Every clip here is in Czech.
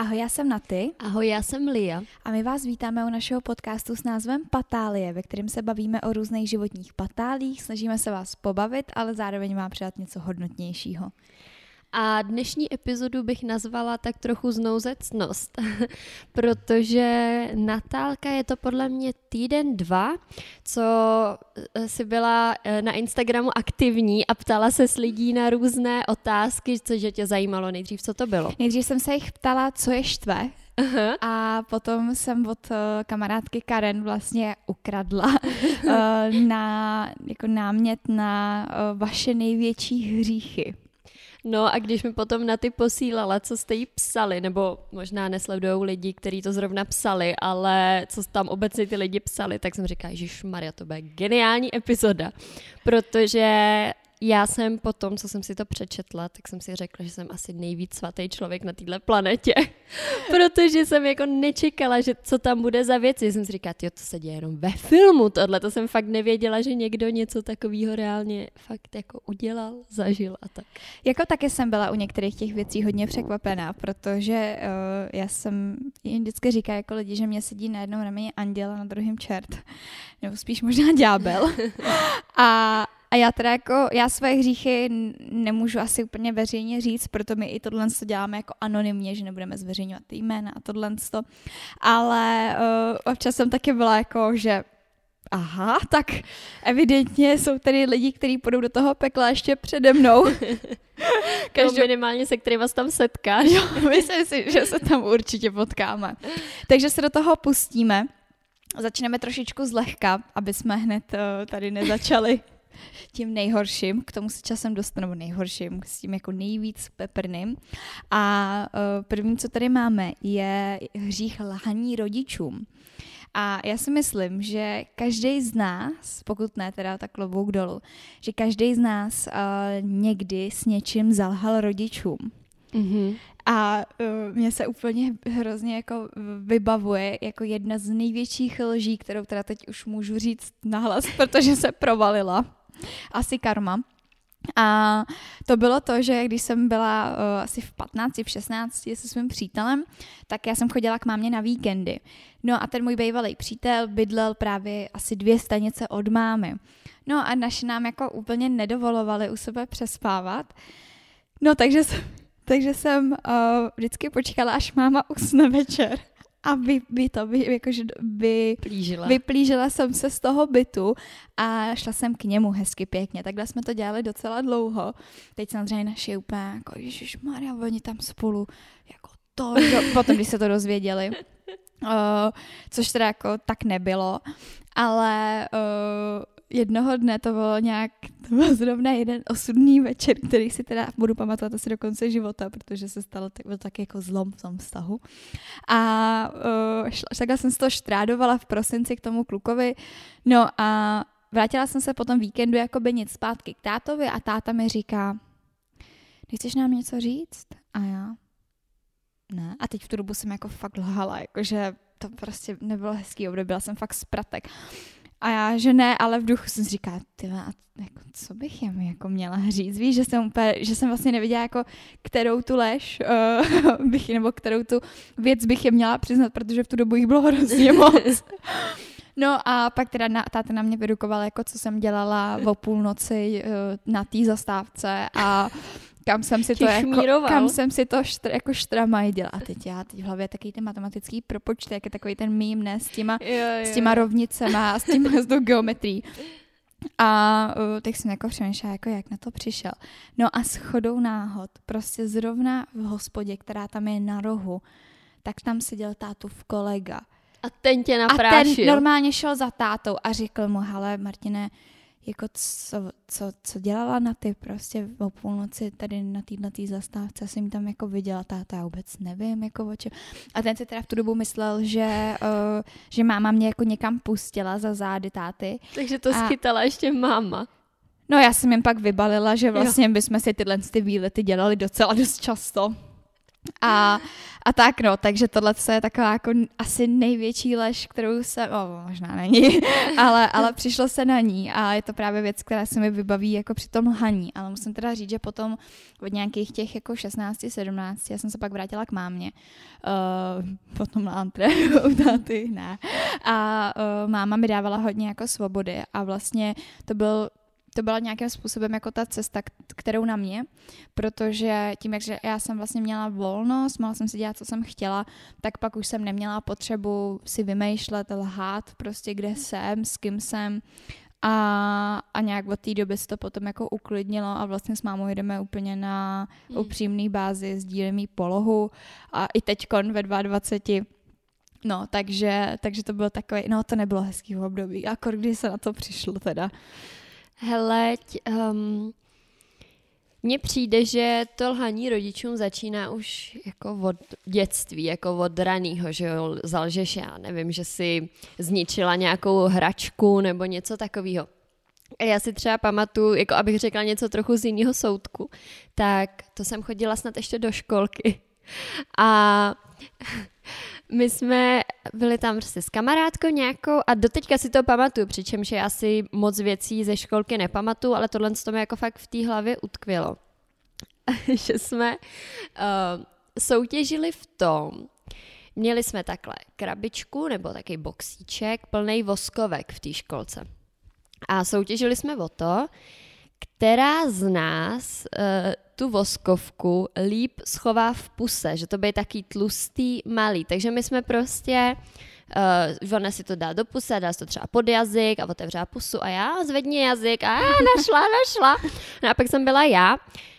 Ahoj, já jsem Naty. Ahoj, já jsem Lia. A my vás vítáme u našeho podcastu s názvem Patálie, ve kterém se bavíme o různých životních patálích, snažíme se vás pobavit, ale zároveň vám předat něco hodnotnějšího. A dnešní epizodu bych nazvala tak trochu znouzecnost, protože Natálka je to podle mě týden, dva, co eh, si byla eh, na Instagramu aktivní a ptala se s lidí na různé otázky, cože tě zajímalo nejdřív, co to bylo. Nejdřív jsem se jich ptala, co je štve. A potom jsem od uh, kamarádky Karen vlastně ukradla uh, na, jako námět na uh, vaše největší hříchy. No a když mi potom na ty posílala, co jste jí psali, nebo možná nesledují lidi, kteří to zrovna psali, ale co tam obecně ty lidi psali, tak jsem říkala, že Maria, to bude geniální epizoda, protože já jsem po tom, co jsem si to přečetla, tak jsem si řekla, že jsem asi nejvíc svatý člověk na této planetě, protože jsem jako nečekala, že co tam bude za věci. Jsem si říkala, jo, to se děje jenom ve filmu, tohle to jsem fakt nevěděla, že někdo něco takového reálně fakt jako udělal, zažil a tak. Jako taky jsem byla u některých těch věcí hodně překvapená, protože uh, já jsem vždycky říká jako lidi, že mě sedí na jednom rameni anděl a na druhém čert, nebo spíš možná ďábel. a a já teda jako, já své hříchy nemůžu asi úplně veřejně říct, proto my i tohle to děláme jako anonymně, že nebudeme zveřejňovat ty jména a tohle to. Ale uh, občas jsem taky byla jako, že aha, tak evidentně jsou tady lidi, kteří půjdou do toho pekla ještě přede mnou. Každou... minimálně se kterým vás tam setkáš. Jo, myslím si, že se tam určitě potkáme. Takže se do toho pustíme. Začneme trošičku zlehka, aby jsme hned uh, tady nezačali tím nejhorším, k tomu se časem dostanu, nejhorším, s tím jako nejvíc peprným. A uh, první, co tady máme, je hřích lhaní rodičům. A já si myslím, že každý z nás, pokud ne teda tak klobouk dolů, že každý z nás uh, někdy s něčím zalhal rodičům. Mm-hmm. A uh, mě se úplně hrozně jako vybavuje jako jedna z největších lží, kterou teda teď už můžu říct nahlas, protože se provalila asi karma. A to bylo to, že když jsem byla uh, asi v 15, v 16 se svým přítelem, tak já jsem chodila k mámě na víkendy. No a ten můj bývalý přítel bydlel právě asi dvě stanice od mámy. No a naši nám jako úplně nedovolovali u sebe přespávat. No takže jsem, takže jsem uh, vždycky počkala, až máma usne večer a vy, vy to, vy, jakože vy, Plížila. vyplížila jsem se z toho bytu a šla jsem k němu hezky pěkně. Takhle jsme to dělali docela dlouho. Teď samozřejmě naši úplně jako, Maria, oni tam spolu jako to, potom, když se to dozvěděli. Uh, což teda jako tak nebylo, ale uh, jednoho dne to bylo nějak, to byl zrovna jeden osudný večer, který si teda budu pamatovat asi do konce života, protože se stalo tak, byl tak jako zlom v tom vztahu. A uh, šla, takhle jsem se to štrádovala v prosinci k tomu klukovi, no a vrátila jsem se potom víkendu jako by nic zpátky k tátovi a táta mi říká, nechceš nám něco říct? A já, ne. A teď v tu dobu jsem jako fakt lhala, jakože to prostě nebylo hezký období, byla jsem fakt zpratek. A já, že ne, ale v duchu jsem si říkala, ty jako, co bych jim jako měla říct, víš, že jsem úplně, že jsem vlastně nevěděla, jako, kterou tu lež uh, bych, nebo kterou tu věc bych je měla přiznat, protože v tu dobu jich bylo hrozně moc. No a pak teda na, táta na mě vyrukoval, jako co jsem dělala o půlnoci uh, na té zastávce a kam jsem si to jako, kam jsem si to štr, jako štramajdila. A teď já teď v hlavě taky ten matematický propočty, jak je takový ten mím, ne, s těma, jo, jo. s těma rovnicema a s tím s tou geometrií. A uh, tak jsem jako přemýšlela, jako jak na to přišel. No a s chodou náhod, prostě zrovna v hospodě, která tam je na rohu, tak tam seděl v kolega. A ten tě naprášil. A ten normálně šel za tátou a řekl mu, hele Martine, jako co, co, co dělala na ty prostě o půlnoci tady na této tý zastávce, jsem tam jako viděla, táta, já vůbec nevím, jako o čem. A ten si teda v tu dobu myslel, že, uh, že máma mě jako někam pustila za zády táty. Takže to a... schytala ještě máma. No já jsem jim pak vybalila, že vlastně jo. bychom si tyhle ty výlety dělali docela dost často. A, a tak no, takže tohle je taková jako asi největší lež, kterou se, o, možná není, ale, ale přišlo se na ní a je to právě věc, která se mi vybaví jako při tom lhaní, ale musím teda říct, že potom od nějakých těch jako 16, 17, já jsem se pak vrátila k mámě, uh, potom na antre u táty, ne. A uh, máma mi dávala hodně jako svobody a vlastně to byl to byla nějakým způsobem jako ta cesta, kterou na mě, protože tím, jak já jsem vlastně měla volnost, mohla jsem si dělat, co jsem chtěla, tak pak už jsem neměla potřebu si vymýšlet, lhát prostě, kde jsem, s kým jsem a, a nějak od té doby se to potom jako uklidnilo a vlastně s mámou jdeme úplně na hmm. upřímný bázi, sdílím jí polohu a i teď ve 22 No, takže, takže to bylo takové, no to nebylo hezký období, akor když se na to přišlo teda. Hele, um, mně přijde, že to lhaní rodičům začíná už jako od dětství, jako od raného, že jo, zalžeš, já nevím, že si zničila nějakou hračku nebo něco takového. Já si třeba pamatuju, jako abych řekla něco trochu z jiného soudku, tak to jsem chodila snad ještě do školky. A my jsme byli tam prostě s kamarádkou nějakou a doteďka si to pamatuju, přičemž já si moc věcí ze školky nepamatuju, ale tohle to mi jako fakt v té hlavě utkvělo. že jsme uh, soutěžili v tom, měli jsme takhle krabičku nebo takový boxíček plný voskovek v té školce. A soutěžili jsme o to, která z nás uh, tu voskovku líp schová v puse, že to bude taký tlustý, malý. Takže my jsme prostě, uh, ona si to dá do puse, dá si to třeba pod jazyk a otevřela pusu a já zvedni jazyk a já našla, našla. No a pak jsem byla já.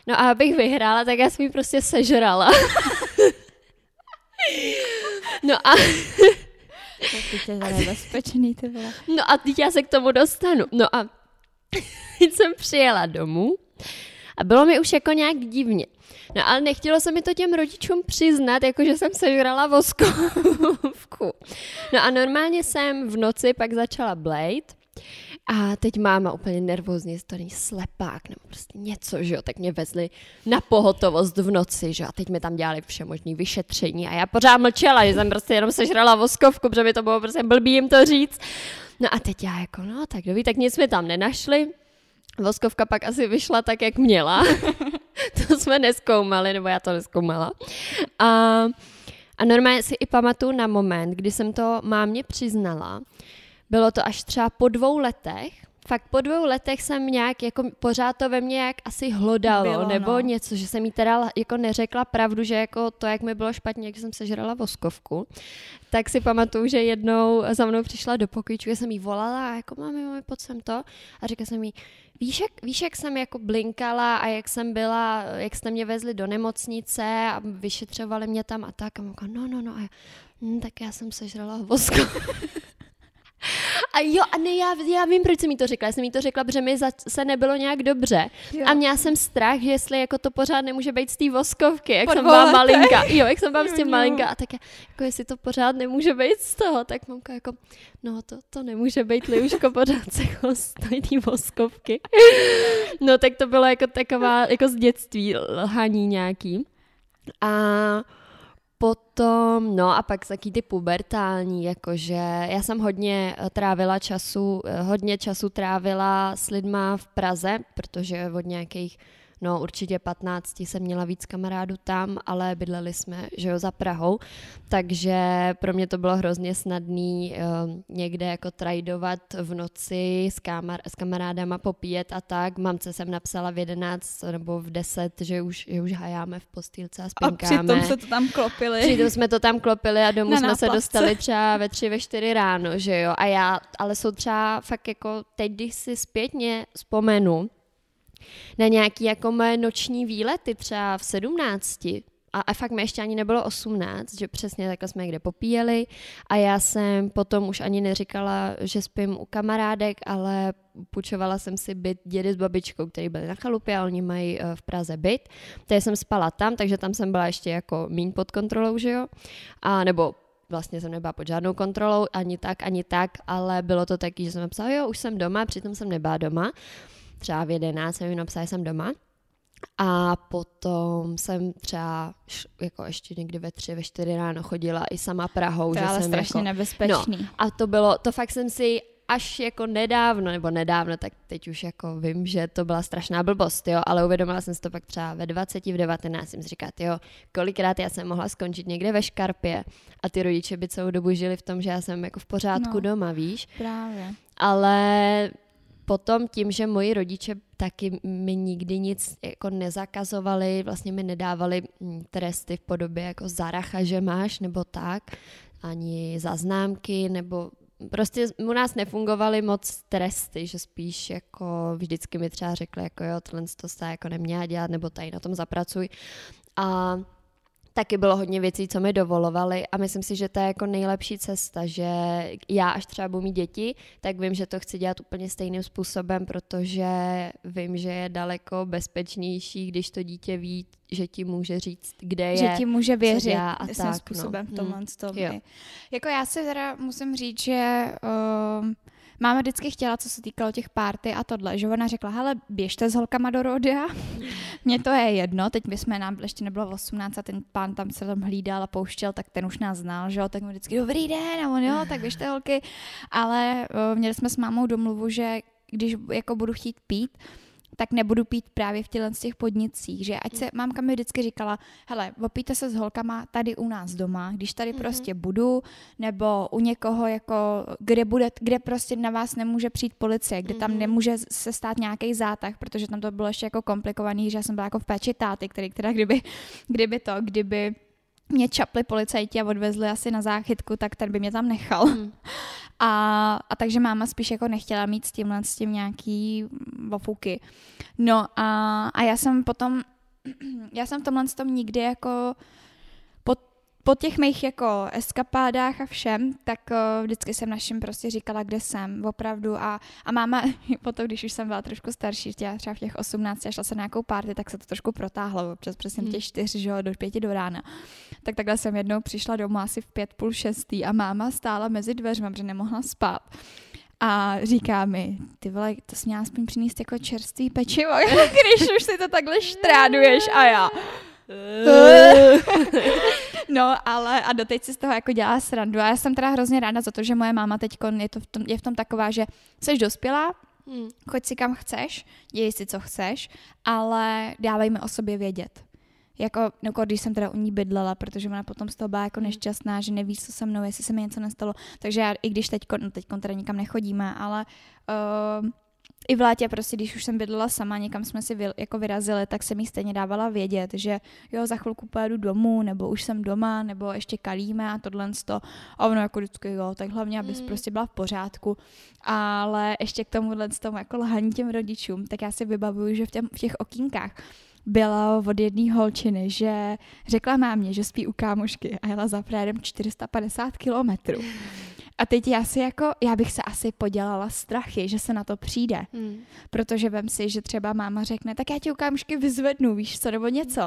No a abych vyhrála, tak já jsem ji prostě sežrala. no a... to je nebezpečný, ty No a teď já se k tomu dostanu. No a jsem přijela domů a bylo mi už jako nějak divně. No ale nechtělo se mi to těm rodičům přiznat, jako že jsem sežrala voskovku. No a normálně jsem v noci pak začala blade a teď máma úplně nervózně, to není slepák nebo prostě něco, že jo, tak mě vezli na pohotovost v noci, že jo, a teď mi tam dělali vše možný vyšetření a já pořád mlčela, že jsem prostě jenom sežrala voskovku, protože mi to bylo prostě blbý jim to říct. No a teď já jako, no tak dobrý, tak nic jsme tam nenašli, Voskovka pak asi vyšla tak, jak měla. to jsme neskoumali, nebo já to neskoumala. A, a normálně si i pamatuju na moment, kdy jsem to mámě přiznala. Bylo to až třeba po dvou letech, fakt po dvou letech jsem nějak, jako pořád to ve mně jak asi hlodalo, bylo, nebo no. něco, že jsem jí teda jako neřekla pravdu, že jako to, jak mi bylo špatně, jak jsem sežrala voskovku, tak si pamatuju, že jednou za mnou přišla do pokojíčku, jsem jí volala a jako mami, mami, pojď sem to a říkala jsem jí, Víš jak, víš, jak jsem jako blinkala a jak jsem byla, jak jste mě vezli do nemocnice a vyšetřovali mě tam a tak. A říkala, no, no, no. A já, hm, tak já jsem sežrala vosko. A jo, a ne, já, já vím, proč jsem mi to řekla. Já jsem mi to řekla, protože mi se nebylo nějak dobře. Jo. A měla jsem strach, že jestli jako to pořád nemůže být z té voskovky, jak jsem byla malinka. Jo, jak jsem byla prostě malinka. A tak já, jako jestli to pořád nemůže být z toho, tak mamka jako, no to, to nemůže být, Liuško, pořád se stojí té voskovky. no tak to bylo jako taková, jako z dětství lhaní nějaký. A Potom, no a pak taky ty pubertální, jakože já jsem hodně eh, trávila času, eh, hodně času trávila s lidma v Praze, protože od nějakých No určitě 15 jsem měla víc kamarádů tam, ale bydleli jsme, že jo, za Prahou, takže pro mě to bylo hrozně snadný uh, někde jako trajdovat v noci s, kamar- s kamarádama popíjet a tak. Mamce jsem napsala v 11 nebo v 10, že už, že už hajáme v postýlce a spinkáme. A přitom se to tam klopili. Přitom jsme to tam klopili a domů Na jsme náplavce. se dostali třeba ve 3, ve 4 ráno, že jo. A já, ale jsou třeba fakt jako teď, když si zpětně vzpomenu, na nějaký jako moje noční výlety třeba v sedmnácti, a, a fakt mi ještě ani nebylo 18, že přesně takhle jsme někde popíjeli a já jsem potom už ani neříkala, že spím u kamarádek, ale půjčovala jsem si byt dědy s babičkou, který byli na chalupě a oni mají eh, v Praze byt. Takže jsem spala tam, takže tam jsem byla ještě jako míň pod kontrolou, že jo? A nebo vlastně jsem nebyla pod žádnou kontrolou, ani tak, ani tak, ale bylo to taky, že jsem napsala, jo, už jsem doma, přitom jsem nebyla doma třeba v 11 jsem jim napsala, jsem doma. A potom jsem třeba jako ještě někdy ve tři, ve čtyři ráno chodila i sama Prahou. To že ale jsem strašně jako, nebezpečný. No, a to bylo, to fakt jsem si až jako nedávno, nebo nedávno, tak teď už jako vím, že to byla strašná blbost, jo, ale uvědomila jsem si to pak třeba ve 20, v 19, jsem si říkala, jo, kolikrát já jsem mohla skončit někde ve škarpě a ty rodiče by celou dobu žili v tom, že já jsem jako v pořádku No. doma, víš, Právě. ale potom tím, že moji rodiče taky mi nikdy nic jako nezakazovali, vlastně mi nedávali mm, tresty v podobě jako zaracha, že máš, nebo tak, ani za známky, nebo prostě u nás nefungovaly moc tresty, že spíš jako vždycky mi třeba řekli, jako jo, tohle to se jako neměla dělat, nebo tady na tom zapracuj. A taky bylo hodně věcí, co mi dovolovali a myslím si, že to je jako nejlepší cesta, že já až třeba budu mít děti, tak vím, že to chci dělat úplně stejným způsobem, protože vím, že je daleko bezpečnější, když to dítě ví, že ti může říct, kde je. Že ti může věřit a svým tak, způsobem no. v tomhle tom. Jo. Jako já si teda musím říct, že um, máma vždycky chtěla, co se týkalo těch párty a tohle, že ona řekla, hele, běžte s holkama do rodea, mně to je jedno, teď my jsme nám ještě nebylo 18 a ten pán tam se tam hlídal a pouštěl, tak ten už nás znal, že jo, tak mu vždycky dobrý den a on jo, tak běžte holky, ale uh, měli jsme s mámou domluvu, že když jako budu chtít pít, tak nebudu pít právě v těchto z těch podnicích, že ať se, mámka mi vždycky říkala, hele, opijte se s holkama tady u nás doma, když tady Mhm. prostě budu, nebo u někoho, jako, kde, bude, kde prostě na vás nemůže přijít policie, kde tam Mhm. nemůže se stát nějaký zátah, protože tam to bylo ještě jako komplikovaný, že já jsem byla jako v péči táty, který, která kdyby, kdyby to, kdyby mě čapli policajti a odvezli asi na záchytku, tak ten by mě tam nechal. Mm. A, a takže máma spíš jako nechtěla mít s tímhle s tím nějaký vofuky. No a, a já jsem potom, já jsem v tomhle tom nikdy jako po, těch mých jako eskapádách a všem, tak uh, vždycky jsem našim prostě říkala, kde jsem, opravdu. A, a máma potom, když už jsem byla trošku starší, já třeba v těch 18 a šla se na nějakou party, tak se to trošku protáhlo, občas přesně Hmm. těch čtyř, že jo, do pěti do rána. Tak takhle jsem jednou přišla domů asi v pět, půl šestý a máma stála mezi dveřmi, protože nemohla spát. A říká mi, ty vole, to jsi měla aspoň přinést jako čerstvý pečivo, když už si to takhle štráduješ a já. No, ale a doteď si z toho jako dělá srandu. A já jsem teda hrozně ráda za to, že moje máma teď je, to v tom, je v tom taková, že jsi dospělá, Mm. choď si kam chceš, děj si, co chceš, ale dávej mi o sobě vědět. Jako, jako když jsem teda u ní bydlela, protože ona potom z toho byla jako Mm. nešťastná, že neví, co se mnou, jestli se mi něco nestalo. Takže já, i když teď, no teď teda nikam nechodíme, ale uh, i v létě prostě, když už jsem bydlela sama, někam jsme si vy, jako vyrazili, tak jsem jí stejně dávala vědět, že jo, za chvilku pojedu domů, nebo už jsem doma, nebo ještě kalíme a tohle to. A ono jako vždycky, jo, tak hlavně, abys Mm. prostě byla v pořádku. Ale ještě k tomuhle tomu jako lhaní těm rodičům, tak já si vybavuju, že v, těm, v těch okýnkách byla od jedné holčiny, že řekla mámě, že spí u kámošky a jela za frérem 450 kilometrů. A teď já si jako, já bych se asi podělala strachy, že se na to přijde. Mm. Protože vem si, že třeba máma řekne, tak já tě u kámošky vyzvednu, víš co, nebo něco.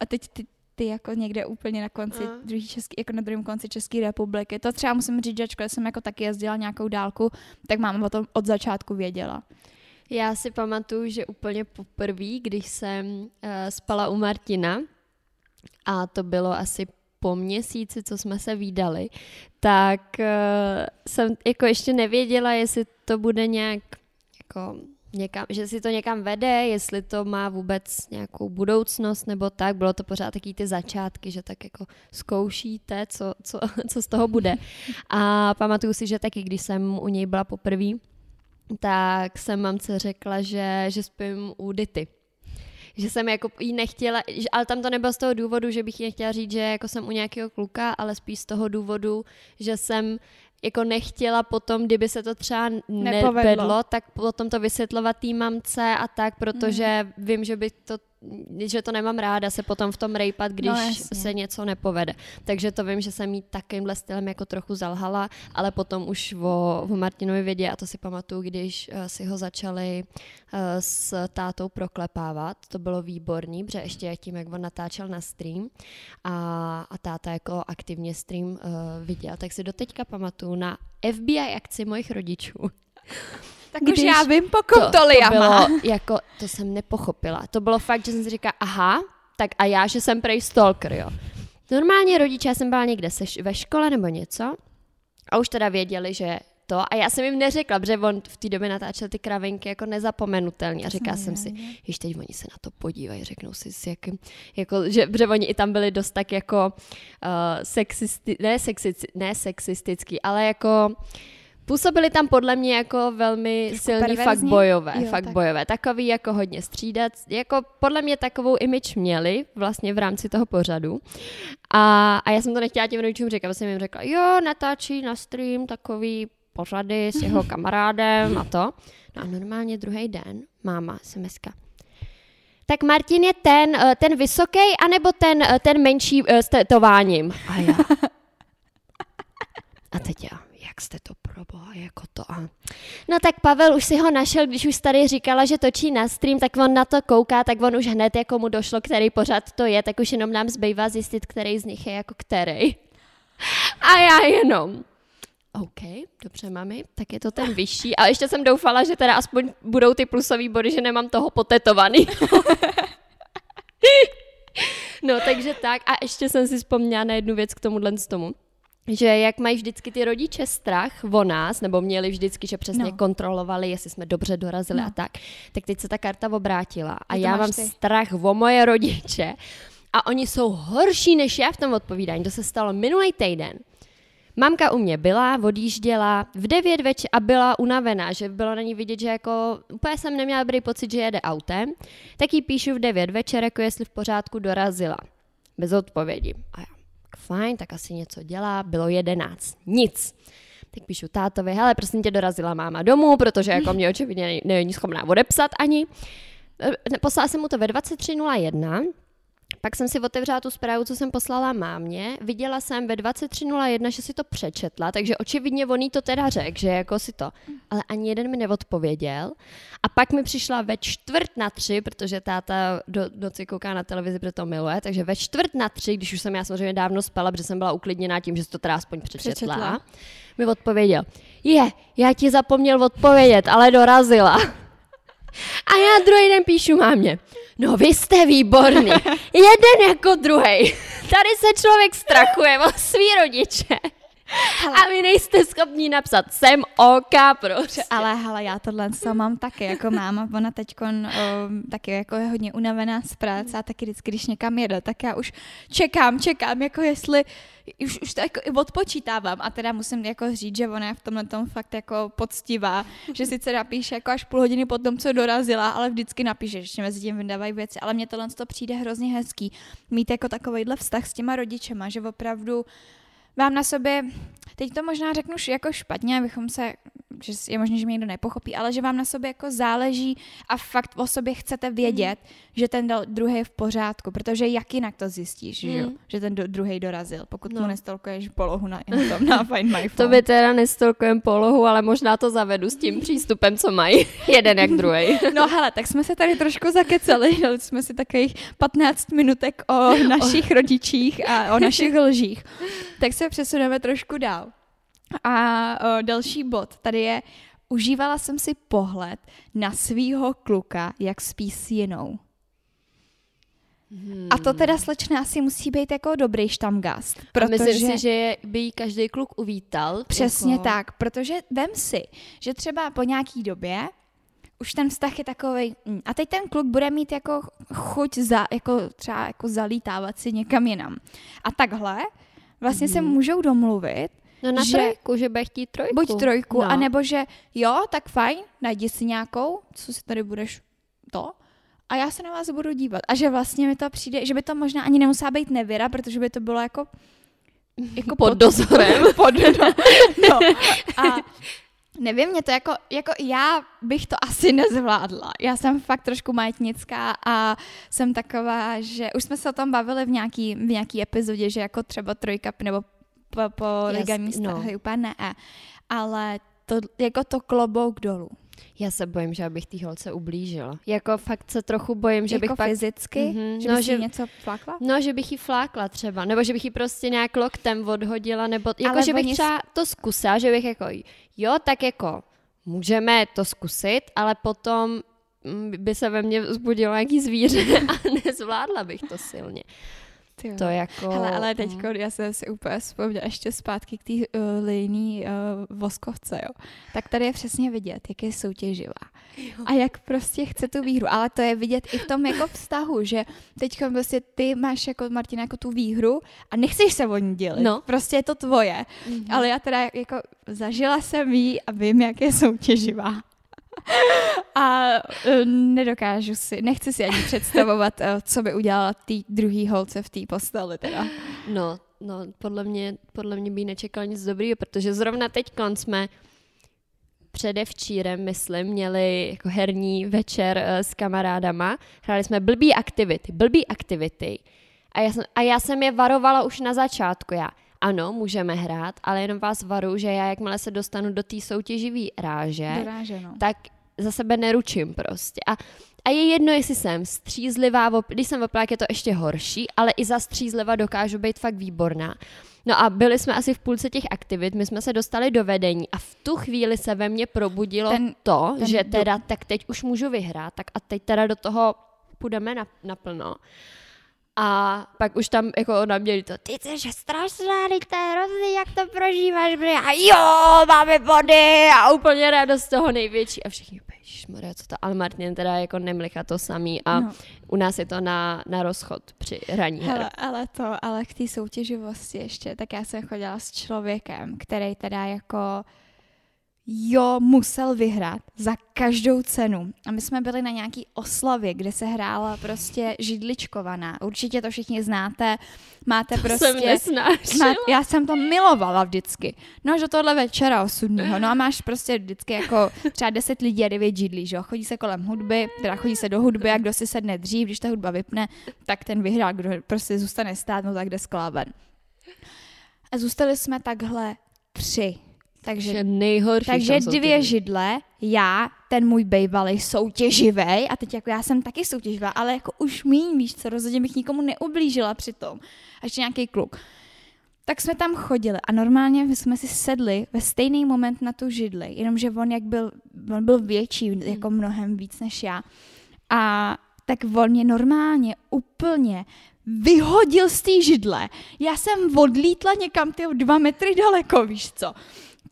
A teď ty, ty jako někde úplně na konci, A. druhý český, jako na druhém konci České republiky. To třeba musím říct, že ačkoliv jsem jako taky jezdila nějakou dálku, tak máma o tom od začátku věděla. Já si pamatuju, že úplně poprvé, když jsem uh, spala u Martina, a to bylo asi po měsíci, co jsme se výdali, tak uh, jsem jako ještě nevěděla, jestli to bude nějak jako někam, že si to někam vede, jestli to má vůbec nějakou budoucnost nebo tak. Bylo to pořád taky ty začátky, že tak jako zkoušíte, co, co, co z toho bude. A pamatuju si, že taky, když jsem u něj byla poprvé, tak jsem mamce řekla, že, že spím u Dity. Že jsem jako jí nechtěla, ale tam to nebylo z toho důvodu, že bych jí nechtěla říct, že jako jsem u nějakého kluka, ale spíš z toho důvodu, že jsem jako nechtěla potom, kdyby se to třeba Nepovedlo. nevedlo, tak potom to vysvětlovat té mamce a tak, protože Mhm. vím, že by to že to nemám ráda se potom v tom rejpat, když No, jasně. se něco nepovede. Takže to vím, že jsem jí takýmhle stylem jako trochu zalhala, ale potom už o, o Martinovi vědě a to si pamatuju, když uh, si ho začali uh, s tátou proklepávat. To bylo výborný, protože ještě tím, jak on natáčel na stream a, a táta jako aktivně stream uh, viděl, tak si doteďka pamatuju na FBI akci mojich rodičů. Tak už já vím, po to, to, to bylo, jako, to jsem nepochopila. To bylo fakt, že jsem si říkala, aha, tak a já, že jsem prej stalker, jo. Normálně rodiče, já jsem byla někde seš, ve škole nebo něco a už teda věděli, že to a já jsem jim neřekla, protože on v té době natáčel ty kravinky jako nezapomenutelný a říkala jsem si, že teď oni se na to podívají, řeknou si s jakým, jako, že, protože oni i tam byli dost tak jako uh, sexisti, ne, sexisti, ne sexistický, ale jako Působili tam podle mě jako velmi Trošku silní fakt bojové, jo, fakt tak. bojové, takový jako hodně střídat, jako podle mě takovou image měli vlastně v rámci toho pořadu a, a já jsem to nechtěla těm rodičům říkat, jsem jim řekla, jo, natáčí na stream takový pořady s jeho kamarádem a to. No a normálně druhý den máma SMSka. Tak Martin je ten, eh, ten vysoký, anebo ten, eh, ten menší eh, s tetováním. A já. A teď já, jak jste to proboha, jako to a... No tak Pavel už si ho našel, když už tady říkala, že točí na stream, tak on na to kouká, tak on už hned jako mu došlo, který pořád to je, tak už jenom nám zbývá zjistit, který z nich je jako který. A já jenom, OK, dobře, mami, tak je to ten vyšší. A ještě jsem doufala, že teda aspoň budou ty plusové body, že nemám toho potetovaný. no, takže tak. A ještě jsem si vzpomněla na jednu věc k tomuhle z tomu že jak mají vždycky ty rodiče strach o nás, nebo měli vždycky, že přesně no. kontrolovali, jestli jsme dobře dorazili no. a tak, tak teď se ta karta obrátila a já mám ty. strach o moje rodiče a oni jsou horší než já v tom odpovídání. To se stalo minulý týden. Mamka u mě byla, odjížděla v 9 večer a byla unavená, že bylo na ní vidět, že jako úplně jsem neměla dobrý pocit, že jede autem, tak jí píšu v 9 večer, jako jestli v pořádku dorazila. Bez odpovědi. A já, fajn, tak asi něco dělá, bylo 11. Nic. Tak píšu tátovi, hele, prosím tě, dorazila máma domů, protože jako mě očividně není schopná odepsat ani. E, poslala jsem mu to ve 23.01, pak jsem si otevřela tu zprávu, co jsem poslala mámě. Viděla jsem ve 23.01, že si to přečetla, takže očividně on to teda řekl, že jako si to. Ale ani jeden mi neodpověděl. A pak mi přišla ve čtvrt na tři, protože táta do noci kouká na televizi, protože to miluje, takže ve čtvrt na tři, když už jsem já samozřejmě dávno spala, protože jsem byla uklidněná tím, že si to teda aspoň přečetla, přečetla. mi odpověděl. Je, já ti zapomněl odpovědět, ale dorazila. A já druhý den píšu mámě. No vy jste výborný. Jeden jako druhý. Tady se člověk strachuje o svý rodiče. Hele. A vy nejste schopní napsat, jsem OK prostě. Ale hele, já tohle co mám taky jako máma, ona teď taky jako je hodně unavená z práce a taky vždycky, když někam jede, tak já už čekám, čekám, jako jestli už, už to jako i odpočítávám a teda musím jako říct, že ona je v tomhle tom fakt jako poctivá, že sice napíše jako až půl hodiny po tom, co dorazila, ale vždycky napíše, že mezi tím vydávají věci, ale mně tohle to přijde hrozně hezký, mít jako takovýhle vztah s těma rodičema, že opravdu vám na sobě, teď to možná řeknu jako špatně, abychom se, že je možné, že mě někdo nepochopí, ale že vám na sobě jako záleží a fakt o sobě chcete vědět, mm. že ten druhý je v pořádku, protože jak jinak to zjistíš, mm. že, jo? Mhm. že ten do, druhý dorazil, pokud no. mu nestolkuješ polohu na, tom, na Find My Phone. to by teda nestolkujem polohu, ale možná to zavedu s tím přístupem, co mají, jeden jak druhý. no hele, tak jsme se tady trošku zakeceli, dali jsme si takových 15 minutek o našich oh. rodičích a o našich lžích. Tak se přesuneme trošku dál. A o, další bod tady je, užívala jsem si pohled na svýho kluka, jak spí s jinou. Hmm. A to teda slečna asi musí být jako dobrý štamgast. Protože... A myslím si, že by jí každý kluk uvítal. Přesně jako... tak, protože vem si, že třeba po nějaký době už ten vztah je takový. Mm, a teď ten kluk bude mít jako chuť za, jako třeba jako zalítávat si někam jinam. A takhle vlastně mm. se můžou domluvit, No na že, trojku, že bude chtít trojku. Buď trojku, no. anebo že jo, tak fajn, najdi si nějakou, co si tady budeš to, a já se na vás budu dívat. A že vlastně mi to přijde, že by to možná ani nemusela být nevěra, protože by to bylo jako jako pod, pod dozorem. pod, no, no. A nevím, mě to jako, jako já bych to asi nezvládla. Já jsem fakt trošku majetnická a jsem taková, že už jsme se o tom bavili v nějaký, v nějaký epizodě, že jako třeba trojka nebo po, po yes, no. úplně ne. Ale to, jako to klobouk dolů. Já se bojím, že abych té holce ublížila. Jako fakt se trochu bojím, že jako bych pak... fyzicky? Mm-hmm, že no, že, něco flákla? No, že bych jí flákla třeba, nebo že bych jí prostě nějak loktem odhodila, nebo jako, Ale že bych oni... třeba to zkusila, že bych jako, jo, tak jako můžeme to zkusit, ale potom mm, by se ve mně vzbudilo nějaký zvíře a nezvládla bych to silně. Tyjo. To jako... Hele, ale teď mm. já jsem si úplně vzpomněla ještě zpátky k té uh, linii uh, voskovce, jo. Tak tady je přesně vidět, jak je soutěživá. A jak prostě chce tu výhru. Ale to je vidět i v tom jako vztahu, že teď prostě ty máš jako Martina jako tu výhru a nechceš se o ní dělit. No. Prostě je to tvoje. Mhm. Ale já teda jako zažila jsem jí a vím, jak je soutěživá. A eh, nedokážu si, nechci si ani představovat, eh, co by udělala té druhý holce v té posteli teda. No, no, podle mě, podle mě by nečekal nic dobrýho, protože zrovna teď jsme předevčírem, myslím, měli jako herní večer uh, s kamarádama. Hráli jsme blbý aktivity, blbý aktivity. A já, jsem, a já jsem je varovala už na začátku. Já, ano, můžeme hrát, ale jenom vás varu, že já jakmile se dostanu do té soutěživé ráže, Doráže, no. tak za sebe neručím prostě. A, a je jedno, jestli jsem střízlivá, op- když jsem oplák, je to ještě horší, ale i za střízliva dokážu být fakt výborná. No a byli jsme asi v půlce těch aktivit, my jsme se dostali do vedení a v tu chvíli se ve mně probudilo Ten- to, ten že do- teda tak teď už můžu vyhrát, tak a teď teda do toho půjdeme na, naplno. A pak už tam jako na mě to, ty jsi strašná, ty to je hrozný, jak to prožíváš, bře. a jo, máme body a úplně radost z toho největší a všichni, Maria, co to, ale Martin teda jako nemlicha to samý a No. u nás je to na, na rozchod při hraní her. Hele, ale to, ale k té soutěživosti ještě, tak já jsem chodila s člověkem, který teda jako jo, musel vyhrát za každou cenu. A my jsme byli na nějaký oslavě, kde se hrála prostě židličkovaná. Určitě to všichni znáte. Máte To prostě... jsem nesnášela. Má, já jsem to milovala vždycky. No až do tohle večera osudního. No a máš prostě vždycky jako třeba 10 lidí a 9 židlí, že jo. Chodí se kolem hudby, teda chodí se do hudby a kdo si sedne dřív, když ta hudba vypne, tak ten vyhrál, kdo prostě zůstane stát, no tak jde skláven. A zůstali jsme takhle tři. Takže Že nejhorší takže dvě židle, já, ten můj bejvalý soutěživej, a teď jako já jsem taky soutěživá, ale jako už míň, víš co, rozhodně bych nikomu neublížila přitom. A ještě nějaký kluk. Tak jsme tam chodili a normálně my jsme si sedli ve stejný moment na tu židli, jenomže on jak byl, on byl větší, jako mnohem víc než já. A tak on mě normálně úplně vyhodil z té židle. Já jsem odlítla někam ty dva metry daleko, víš co.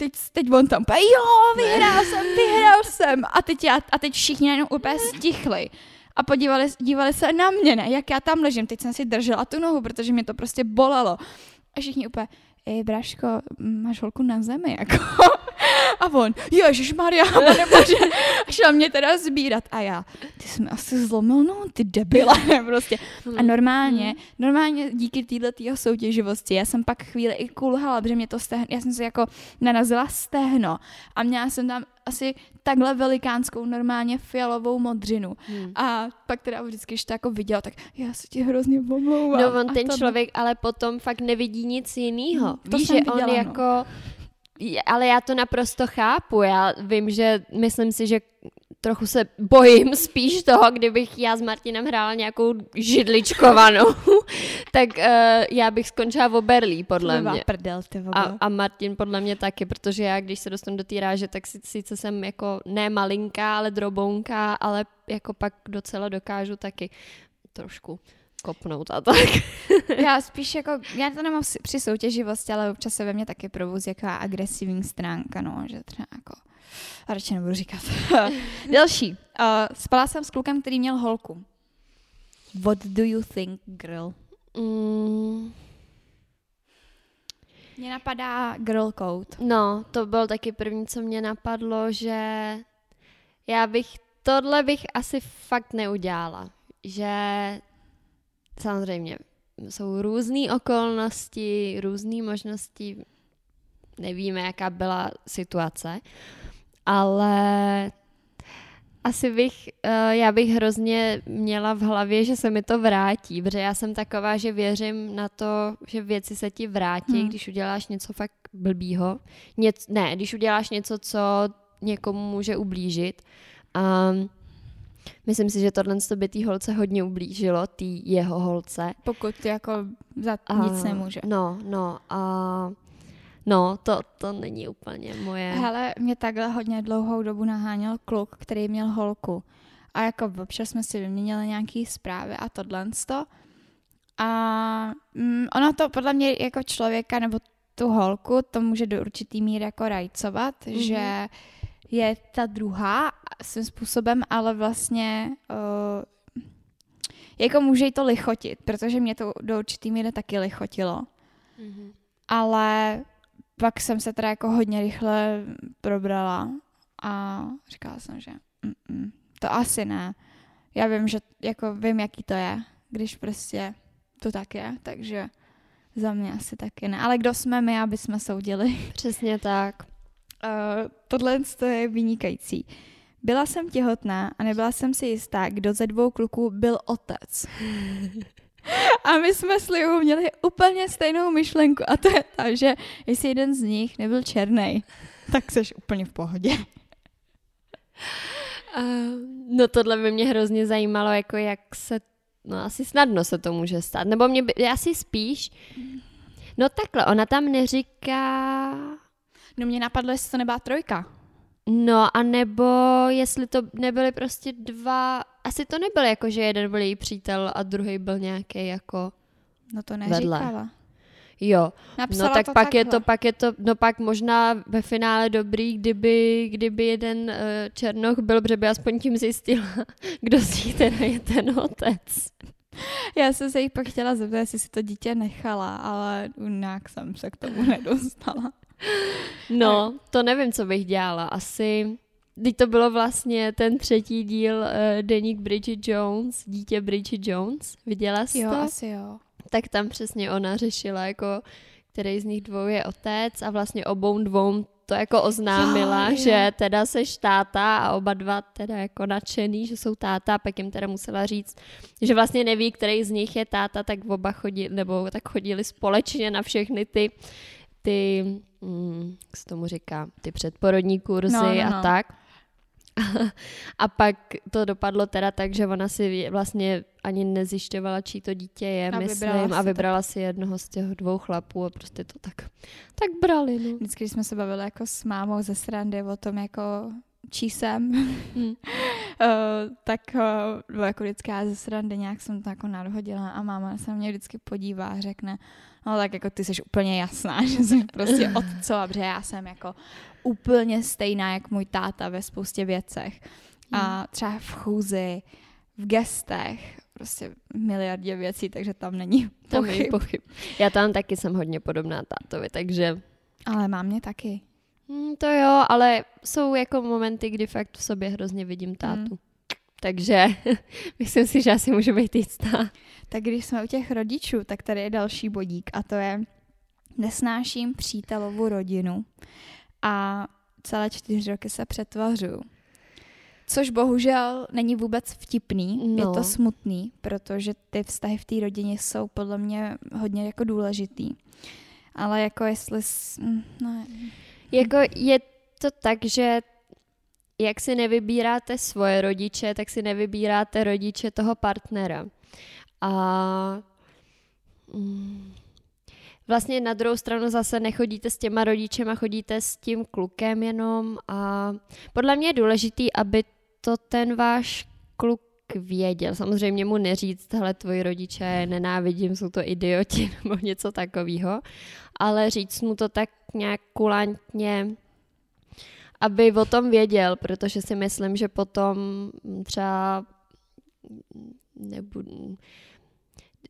Teď, teď on tam, úplně, jo, vyhrál jsem, vyhrál jsem. A teď, já, a teď všichni jenom úplně stichli. A podívali dívali se na mě, ne, jak já tam ležím. Teď jsem si držela tu nohu, protože mě to prostě bolelo. A všichni úplně, ej, Braško, máš holku na zemi, jako. A on, Ježíš Maria, a šel mě teda sbírat. A já, ty jsi mi asi zlomil, no, ty debila, ne, prostě. A normálně, normálně díky této soutěživosti, já jsem pak chvíli i kulhala, protože mě to stehno, já jsem si jako narazila stehno a měla jsem tam asi takhle velikánskou normálně fialovou modřinu. Hmm. A pak teda vždycky, když to jako viděl, tak já se ti hrozně omlouvám. No on ten to- člověk ale potom fakt nevidí nic jiného. Hmm, to Víš, že on no. jako... Ale já to naprosto chápu. Já vím, že myslím si, že trochu se bojím spíš toho, kdybych já s Martinem hrála nějakou židličkovanou, tak uh, já bych skončila v Oberlí, podle mě. prdel, ty. A, a Martin podle mě taky, protože já, když se dostanu do té ráže, tak si, sice jsem jako ne malinká, ale drobounká, ale jako pak docela dokážu taky trošku kopnout a tak. Já spíš jako, já to nemám při soutěživosti, ale občas se ve mně taky provozí jaká agresivní stránka, no, že třeba jako, a radši nebudu říkat. Další. Uh, spala jsem s klukem, který měl holku. What do you think, girl? Mm, napadá girl code. no, to byl taky první, co mě napadlo, že já bych, tohle bych asi fakt neudělala. Že samozřejmě jsou různé okolnosti, různé možnosti, nevíme, jaká byla situace, ale asi bych, eh, já bych hrozně měla v hlavě, že se mi to vrátí, protože já jsem taková, že věřím na to, že věci se ti vrátí, Hmm. hmm. když uděláš něco fakt blbýho. Něc, ne, když uděláš něco, co někomu může ublížit. Um, myslím si, že tohle by té holce hodně ublížilo, té jeho holce. Pokud jako za A- nic nemůže. No, no. A No, to, to není úplně moje. Hele, mě takhle hodně dlouhou dobu naháněl kluk, který měl holku. A jako občas jsme si vyměnili nějaký zprávy a tohle. A mm, ono to podle mě jako člověka nebo tu holku to může do určitý míry jako rajcovat, mm-hmm. že je ta druhá svým způsobem, ale vlastně uh, jako může jí to lichotit, protože mě to do určitý míry taky lichotilo. Mm-hmm. Ale pak jsem se teda jako hodně rychle probrala a říkala jsem, že mm-mm, to asi ne. Já vím, že jako vím, jaký to je, když prostě to tak je, takže za mě asi taky ne. Ale kdo jsme my, aby jsme soudili? Přesně tak. Uh, tohle je vynikající. Byla jsem těhotná a nebyla jsem si jistá, kdo ze dvou kluků byl otec. A my jsme s Livou měli úplně stejnou myšlenku a to je ta, že jestli jeden z nich nebyl černý, tak jsi úplně v pohodě. Uh, no tohle by mě hrozně zajímalo, jako jak se, no asi snadno se to může stát, nebo mě by, asi spíš, no takhle, ona tam neříká... No mě napadlo, jestli to nebyla trojka. No a nebo jestli to nebyly prostě dva, asi to nebylo jako, že jeden byl její přítel a druhý byl nějaký jako No to neříkala. Vedle. Jo, Napsala no tak to pak takhle. je to, pak je to, no pak možná ve finále dobrý, kdyby, kdyby jeden uh, Černoch byl, protože by aspoň tím zjistil, kdo z nich teda je ten otec. Já jsem se jí pak chtěla zeptat, jestli si to dítě nechala, ale nějak jsem se k tomu nedostala. No, to nevím, co bych dělala. Asi, teď to bylo vlastně ten třetí díl uh, Deník Bridget Jones, dítě Bridget Jones. Viděla jsi jo, to? asi jo. Tak tam přesně ona řešila, jako který z nich dvou je otec a vlastně obou dvou to jako oznámila, jo, že teda seš táta a oba dva teda jako nadšený, že jsou táta a pak jim teda musela říct, že vlastně neví, který z nich je táta, tak oba chodili, nebo tak chodili společně na všechny ty ty, mm, jak se tomu říká, ty předporodní kurzy no, no, no. a tak. a pak to dopadlo teda tak, že ona si vlastně ani nezjišťovala, čí to dítě je, a myslím, vybrala a vybrala tak... si jednoho z těch dvou chlapů a prostě to tak, tak brali. No. Vždycky, když jsme se bavili jako s mámou ze srandy o tom, jako čí jsem, hmm. tak uh, jako vždycky já ze srandy nějak jsem to jako nadhodila a máma se na mě vždycky podívá a řekne, no tak jako ty jsi úplně jasná, že jsi prostě otcova, protože já jsem jako úplně stejná, jak můj táta ve spoustě věcech. A hmm. třeba v chůzi, v gestech, prostě miliardě věcí, takže tam není pochyb. Tam pochyb. Já tam taky jsem hodně podobná tátovi, takže... Ale mám mě taky. Hmm, to jo, ale jsou jako momenty, kdy fakt v sobě hrozně vidím tátu. Hmm. Takže myslím si, že asi můžu být jistá. Tak když jsme u těch rodičů, tak tady je další bodík a to je nesnáším přítelovu rodinu a celé čtyři roky se přetvařuju. Což bohužel není vůbec vtipný, no. je to smutný, protože ty vztahy v té rodině jsou podle mě hodně jako důležitý. Ale jako jestli... No, jako je to tak, že jak si nevybíráte svoje rodiče, tak si nevybíráte rodiče toho partnera. A mm, vlastně na druhou stranu zase nechodíte s těma rodičema, chodíte s tím klukem jenom a podle mě je důležitý, aby to ten váš kluk věděl. Samozřejmě mu neříct, hele, tvoji rodiče nenávidím, jsou to idioti nebo něco takového, ale říct mu to tak nějak kulantně, aby o tom věděl, protože si myslím, že potom třeba nebudu,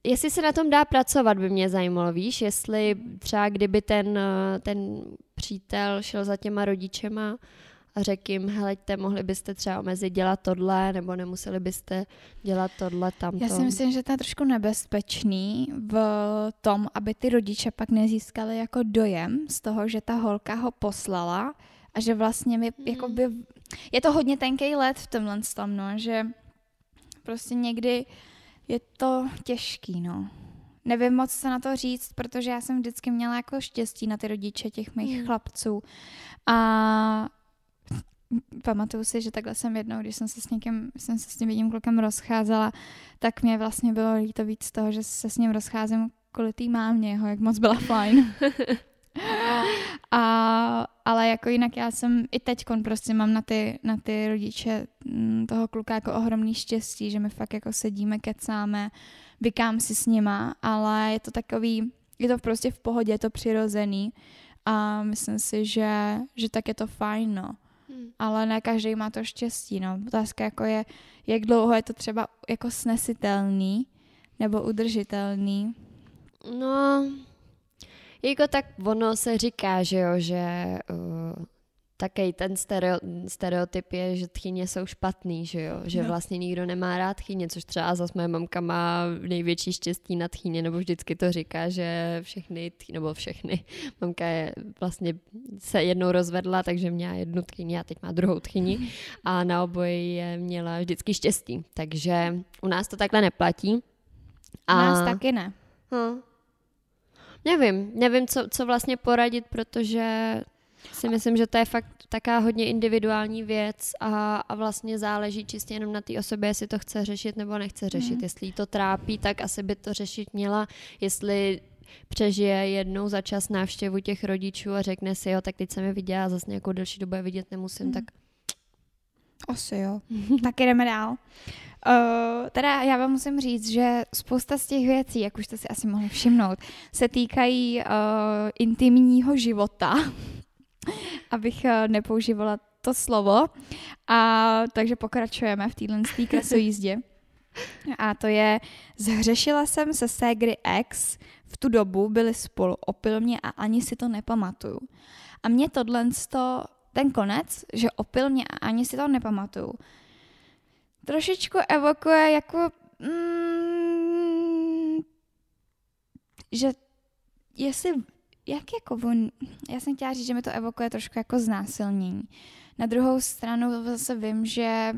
jestli se na tom dá pracovat, by mě zajímalo, víš, jestli třeba kdyby ten, ten přítel šel za těma rodičema a řekl jim, heleďte, mohli byste třeba omezit dělat tohle, nebo nemuseli byste dělat tohle, tamto. Já si myslím, že to je trošku nebezpečný v tom, aby ty rodiče pak nezískali jako dojem z toho, že ta holka ho poslala a že vlastně mi, mm. jako by, je to hodně tenký let v tomhle tom, no, že prostě někdy je to těžký, no. Nevím moc se na to říct, protože já jsem vždycky měla jako štěstí na ty rodiče těch mých mm. chlapců. A pamatuju si, že takhle jsem jednou, když jsem se s někým, jsem se s tím jedním klukem rozcházela, tak mě vlastně bylo líto víc z toho, že se s ním rozcházím kvůli té mámě, jeho, jak moc byla fajn. A, ale jako jinak já jsem i teď prostě mám na ty, na ty rodiče mm, toho kluka jako ohromný štěstí, že my fakt jako sedíme, kecáme, vykám si s nima, ale je to takový, je to prostě v pohodě, je to přirozený a myslím si, že, že tak je to fajn, no. Hmm. Ale ne každý má to štěstí, no. Otázka jako je, jak dlouho je to třeba jako snesitelný nebo udržitelný. No, jako tak ono se říká, že jo, že uh, Taký ten stereo, stereotyp je, že tchyně jsou špatný, že jo? Že no. vlastně nikdo nemá rád tchyně, což třeba zase moje mamka má největší štěstí na tchyně, nebo vždycky to říká, že všechny, nebo všechny, mamka je vlastně se jednou rozvedla, takže měla jednu tchyni a teď má druhou tchyni a na oboji je měla vždycky štěstí. Takže u nás to takhle neplatí. A... U nás taky ne. Hm. Nevím, nevím, co, co vlastně poradit, protože si myslím, že to je fakt taká hodně individuální věc a, a vlastně záleží čistě jenom na té osobě, jestli to chce řešit nebo nechce řešit. Mm. Jestli jí to trápí, tak asi by to řešit měla. Jestli přežije jednou za čas návštěvu těch rodičů a řekne si, jo, tak teď jsem je viděla a zase nějakou delší dobu je vidět nemusím, mm. tak asi jo. tak jdeme dál. Uh, teda já vám musím říct, že spousta z těch věcí, jak už jste si asi mohli všimnout, se týkají uh, intimního života abych eh, nepoužívala to slovo. A takže pokračujeme v téhle krasojízdě. A to je, zhřešila jsem se ségry ex, v tu dobu byli spolu, opil mě a ani si to nepamatuju. A mě tohle, ten konec, že opil mě a ani si to nepamatuju, trošičku evokuje jako, mm, že jestli jak jako on, já jsem chtěla říct, že mi to evokuje trošku jako znásilnění. Na druhou stranu zase vím, že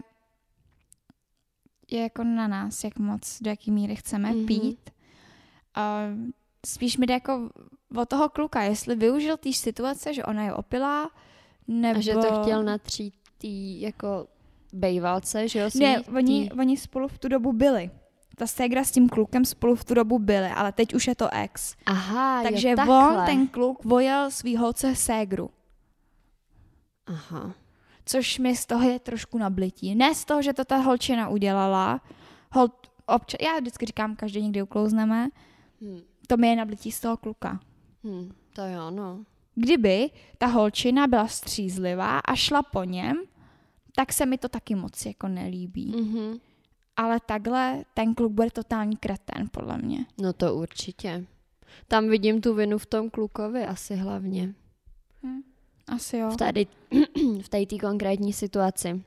je jako na nás, jak moc, do jaký míry chceme mm-hmm. pít. A spíš mi jde jako o toho kluka, jestli využil té situace, že ona je opilá, nebo... A že to chtěl natřít tý jako bejvalce, že jo? Ne, oni, tý... oni spolu v tu dobu byli ta ségra s tím klukem spolu v tu dobu byly, ale teď už je to ex. Aha, Takže je on, ten kluk, vojel svý holce ségru. Aha. Což mi z toho je trošku nablití. Ne z toho, že to ta holčina udělala. Hol, obča- já vždycky říkám, každý někdy uklouzneme. Hmm. To mi je nablití z toho kluka. Hmm, to jo, no. Kdyby ta holčina byla střízlivá a šla po něm, tak se mi to taky moc jako nelíbí. Mm-hmm ale takhle ten kluk bude totální kretén, podle mě. No to určitě. Tam vidím tu vinu v tom klukovi asi hlavně. Hm, asi jo. V tady, v tady té konkrétní situaci.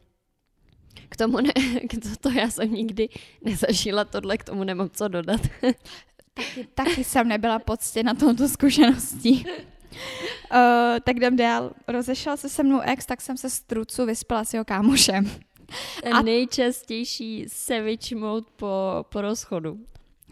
K tomu ne, k to, to já jsem nikdy nezažila tohle, k tomu nemám co dodat. taky, taky jsem nebyla poctěna touto zkušeností. Uh, tak jdem dál. Rozešel se se mnou ex, tak jsem se z trucu vyspala s jeho kámošem. A... Nejčastější savage mode po, po rozchodu.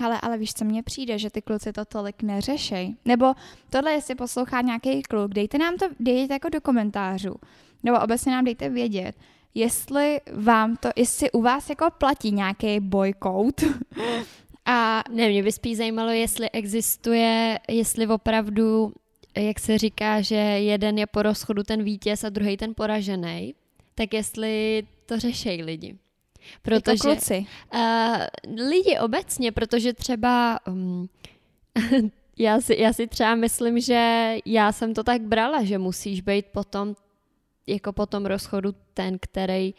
Ale, ale víš, co mně přijde, že ty kluci to tolik neřešej. Nebo tohle, jestli poslouchá nějaký kluk, dejte nám to, dejte jako do komentářů. Nebo obecně nám dejte vědět, jestli vám to, jestli u vás jako platí nějaký boycott. A ne, mě by spíš zajímalo, jestli existuje, jestli opravdu, jak se říká, že jeden je po rozchodu ten vítěz a druhý ten poražený, tak jestli to řešejí lidi. Jako protože, jako kluci. Uh, lidi obecně, protože třeba um, já, si, já si třeba myslím, že já jsem to tak brala, že musíš být potom jako po tom rozchodu ten, který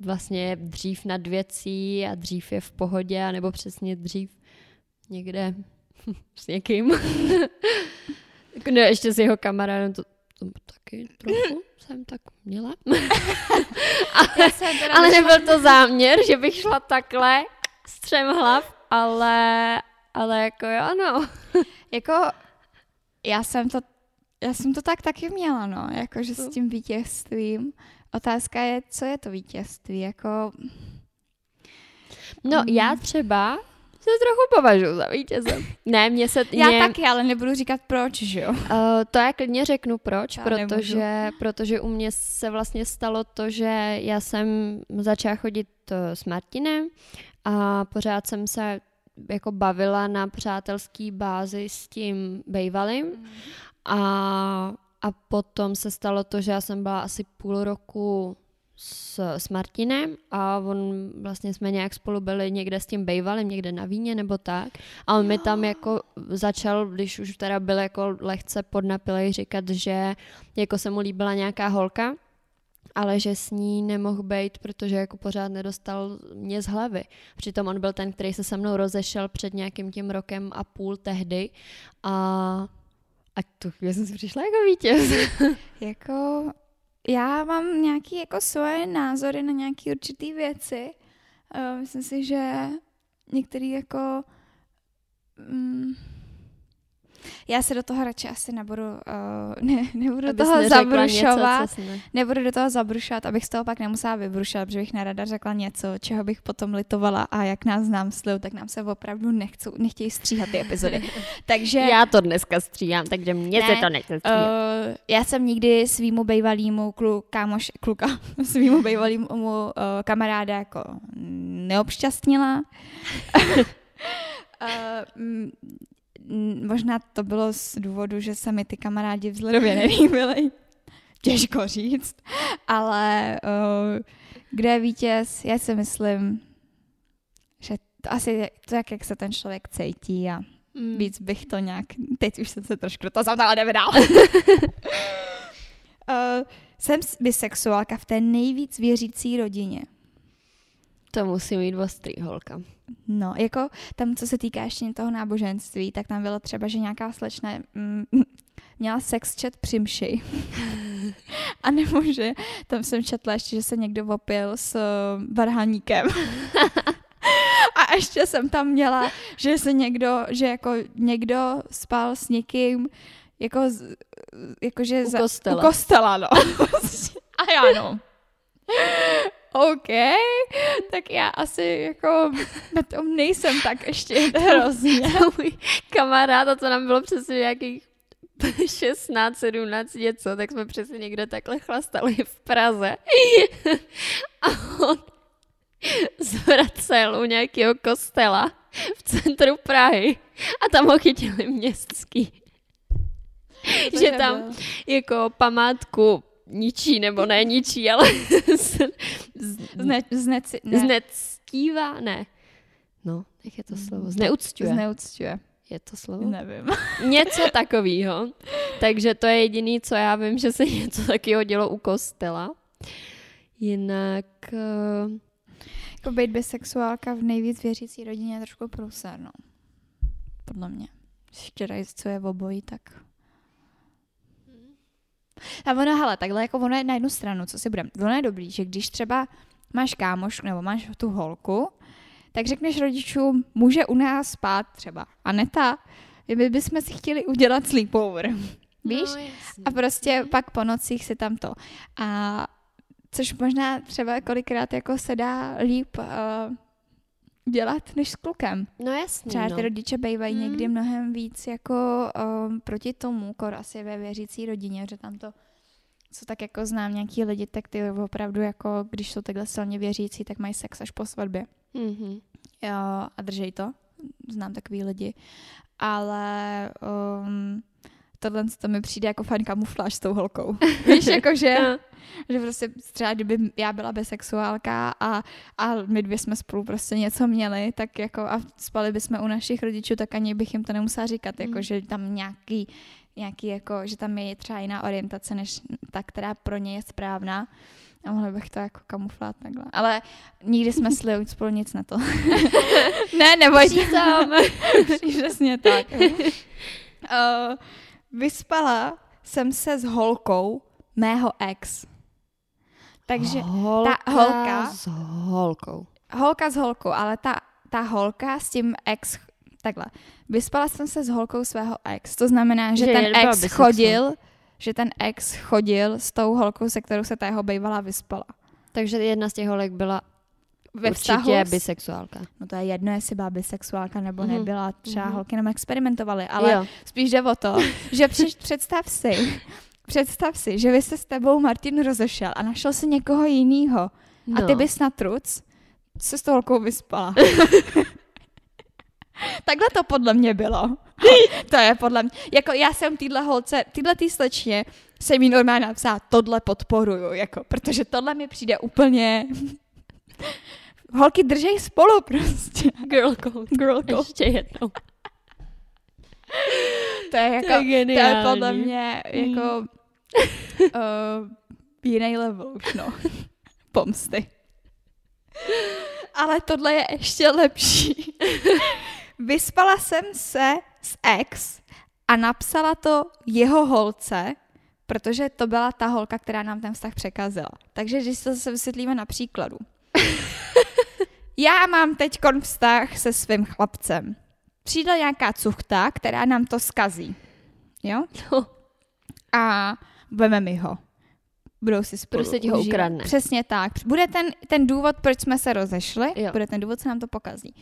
vlastně je dřív nad věcí a dřív je v pohodě, nebo přesně dřív někde s někým. ne, ještě s jeho kamarádem, to, to taky trochu jsem tak měla. ale, ale nebyl to záměr, že bych šla takhle z třem hlav, ale, ale jako jo, ano. jako já jsem to, já jsem to tak taky měla, no, jakože s tím vítězstvím. Otázka je, co je to vítězství, jako... No, já třeba se trochu považuji za vítěze. Ne, mě se... Já mě... taky, ale nebudu říkat proč, že jo? Uh, to já klidně řeknu proč, já protože, protože u mě se vlastně stalo to, že já jsem začala chodit eh, s Martinem a pořád jsem se jako bavila na přátelský bázi s tím bejvalým. Mm. A, a potom se stalo to, že já jsem byla asi půl roku s, s Martinem a on vlastně jsme nějak spolu byli někde s tím bejvalem, někde na víně nebo tak. A on jo. mi tam jako začal, když už teda byl jako lehce podnapilej, říkat, že jako se mu líbila nějaká holka, ale že s ní nemohl být, protože jako pořád nedostal mě z hlavy. Přitom on byl ten, který se se mnou rozešel před nějakým tím rokem a půl tehdy a, a tu chvíli jsem si přišla jako vítěz. jako já mám nějaký jako svoje názory na nějaké určité věci. Uh, myslím si, že některý jako... Um, já se do toho radši asi nebudu, uh, ne, nebudu do toho zabrušovat. Něco, ne. Nebudu do toho zabrušovat, abych z toho pak nemusela vybrušovat, protože bych nerada řekla něco, čeho bych potom litovala a jak nás znám sliv, tak nám se opravdu nechcou, nechtějí stříhat ty epizody. takže... Já to dneska stříhám, takže mě ne, se to nechce stříhat. Uh, já jsem nikdy svýmu bejvalýmu klu, kámoš, kluka, svýmu bejvalýmu uh, kamaráda jako neobšťastnila. Uh, možná to bylo z důvodu, že se mi ty kamarádi vzhledově nelíbily. Těžko říct. Ale uh, kde je vítěz, já si myslím, že to asi to, jak, jak se ten člověk cítí a mm. víc bych to nějak, teď už jsem se trošku do toho zamtala, jdeme dál. uh, jsem bisexuálka v té nejvíc věřící rodině. To musí mít ostrý holka. No, jako tam, co se týká ještě toho náboženství, tak tam bylo třeba, že nějaká slečna mm, měla sex chat při mši. A nebo že tam jsem četla ještě, že se někdo opil s uh, varhaníkem. A ještě jsem tam měla, že se někdo, že jako někdo spal s někým, jako, jakože u kostela. U kostela, no. A já no. OK, tak já asi jako na tom nejsem tak ještě hrozně. Můj kamarád, a to nám bylo přesně nějakých 16, 17 něco, tak jsme přesně někde takhle chlastali v Praze. A on zvracel u nějakého kostela v centru Prahy a tam ho chytili městský. že tam jako památku ničí, nebo ne ničí, ale Zne, ne. znectívá, ne. No, jak je to slovo? Zneuctuje. Zneuctuje. Je to slovo? Nevím. Něco takového. Takže to je jediný, co já vím, že se něco takového dělo u kostela. Jinak... Uh... Jako být bisexuálka v nejvíc věřící rodině je trošku průser, no. Podle mě. Když co je v obojí, tak a ono, hele, takhle jako ono je na jednu stranu, co si budeme. Ono je dobrý, že když třeba máš kámoš nebo máš tu holku, tak řekneš rodičům, může u nás spát třeba Aneta, my bychom si chtěli udělat sleepover. Víš? No, a prostě mhm. pak po nocích si tam to. A což možná třeba kolikrát jako se dá líp uh, dělat než s klukem. No jasně. Třeba ty no. rodiče bývají hmm. někdy mnohem víc jako um, proti tomu, kor asi ve věřící rodině, že tam to co tak jako znám nějaký lidi, tak ty opravdu jako, když jsou takhle silně věřící, tak mají sex až po svatbě. Mm-hmm. Jo, a držej to. Znám takový lidi. Ale um, tohle to mi přijde jako fajn kamufláž s tou holkou. Víš, jako že, že prostě třeba kdyby já byla bisexuálka a, a my dvě jsme spolu prostě něco měli, tak jako a spali bychom u našich rodičů, tak ani bych jim to nemusela říkat, jako mm. že tam nějaký, nějaký jako, že tam je třeba jiná orientace, než ta, která pro ně je správná. A mohla bych to jako kamuflát takhle. Ale nikdy jsme sli spolu nic na to. ne, nebojte. Přesně tak. uh, vyspala jsem se s holkou mého ex. Takže holka ta holka... s holkou. Holka s holkou, ale ta, ta holka s tím ex... Takhle. Vyspala jsem se s holkou svého ex. To znamená, že, že ten ex chodil že ten ex chodil s tou holkou, se kterou se ta jeho bývala vyspala. Takže jedna z těch holek byla ve vztahu Určitě bisexuálka. No to je jedno, jestli byla bisexuálka nebo mm-hmm. nebyla. Třeba mm-hmm. holky nám experimentovaly, ale jo. spíš jde o to, že při, představ si, představ si, že vy se s tebou Martin rozešel a našel si někoho jiného no. a ty no. bys na truc se s tou holkou vyspala. Takhle to podle mě bylo. to je podle mě. Jako já jsem týhle holce, týhle tý slečně se mi normálně napsala, tohle podporuju, jako, protože tohle mi přijde úplně... Holky držej spolu prostě. Girl code. Girl code. Ještě jednou. To je jako, To je to je podle mě jako uh, jiný level už, no. Pomsty. Ale tohle je ještě lepší. Vyspala jsem se s ex a napsala to jeho holce, protože to byla ta holka, která nám ten vztah překazila. Takže když to zase vysvětlíme na příkladu. Já mám teď vztah se svým chlapcem. Přijde nějaká cuchta, která nám to skazí. Jo? No. A veme mi ho. Budou si spolu Prostě ti ho užívat. ukradne. Přesně tak. Bude ten, ten důvod, proč jsme se rozešli, Jo. bude ten důvod, co nám to pokazí.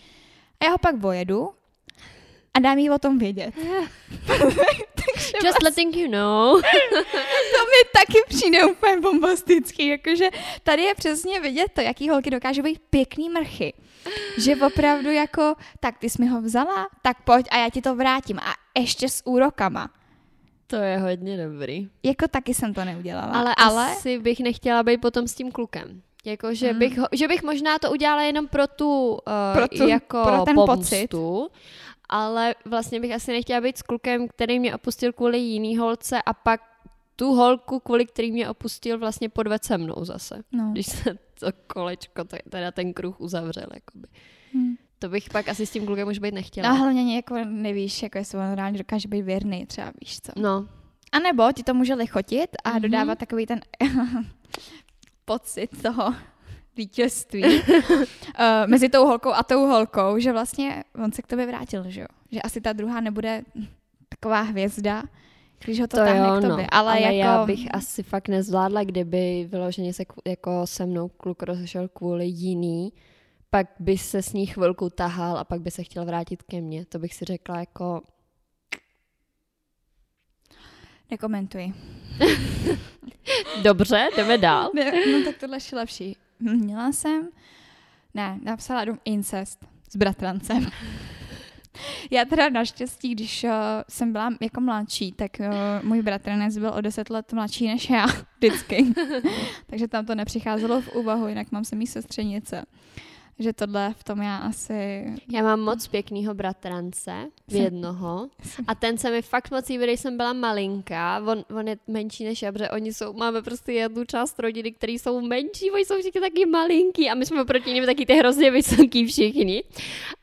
A já ho pak vojedu a dám jí o tom vědět. Takže Just letting you know. to mi taky přijde úplně bombastický, jakože tady je přesně vidět to, jaký holky dokážou být pěkný mrchy. Že opravdu jako, tak ty jsi mi ho vzala, tak pojď a já ti to vrátím. A ještě s úrokama. To je hodně dobrý. Jako taky jsem to neudělala. Ale, ale asi bych nechtěla být potom s tím klukem. Jako, že, Mm. bych, že bych možná to udělala jenom pro tu, uh, Pro tu- jako pro ten pomstu, ale vlastně bych asi nechtěla být s klukem, který mě opustil kvůli jiný holce a pak tu holku, kvůli který mě opustil, vlastně podved se mnou zase. no. Když se to kolečko, teda ten kruh uzavřel, jakoby. Hm. To bych pak asi s tím klukem už být nechtěla. No hlavně jako nevíš, jako jestli on reálně dokáže být věrný, třeba víš co. No, A nebo ti to může lichotit a Mhm. dodávat takový ten pocit toho vítězství uh, mezi tou holkou a tou holkou, že vlastně on se k tobě vrátil, že jo? Že asi ta druhá nebude taková hvězda, když ho to, to táhne jo, k tobě. no. Ale, ale jako... já bych asi fakt nezvládla, kdyby vyloženě se jako se mnou kluk rozešel kvůli jiný, pak by se s ní chvilku tahal a pak by se chtěl vrátit ke mně. To bych si řekla jako, Nekomentuji. dobře, jdeme dál. Ne, no tak tohle je lepší. Měla jsem, ne, napsala dům incest s bratrancem. Já teda naštěstí, když uh, jsem byla jako mladší, tak uh, můj bratranec byl o deset let mladší než já, vždycky. Takže tam to nepřicházelo v úvahu, jinak mám se mý sestřenice. Že tohle v tom já asi... Já mám moc pěknýho bratrance, jednoho. A ten se mi fakt moc líbí, když jsem byla malinká. On, on je menší než já, protože oni jsou, máme prostě jednu část rodiny, které jsou menší, oni jsou všichni taky malinký a my jsme proti nim taky ty hrozně vysoký všichni.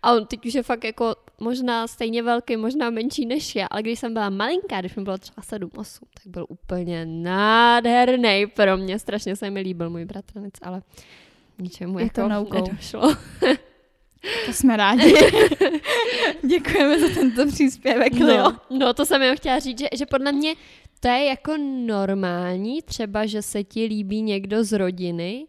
A on teď už je fakt jako možná stejně velký, možná menší než já, ale když jsem byla malinká, když mi bylo třeba 7-8, tak byl úplně nádherný pro mě. Strašně se mi líbil můj bratranec, ale ničemu Je jako to no go. nedošlo. To jsme rádi. Děkujeme za tento příspěvek, Leo. No, no, to jsem jenom chtěla říct, že, že podle mě to je jako normální, třeba, že se ti líbí někdo z rodiny,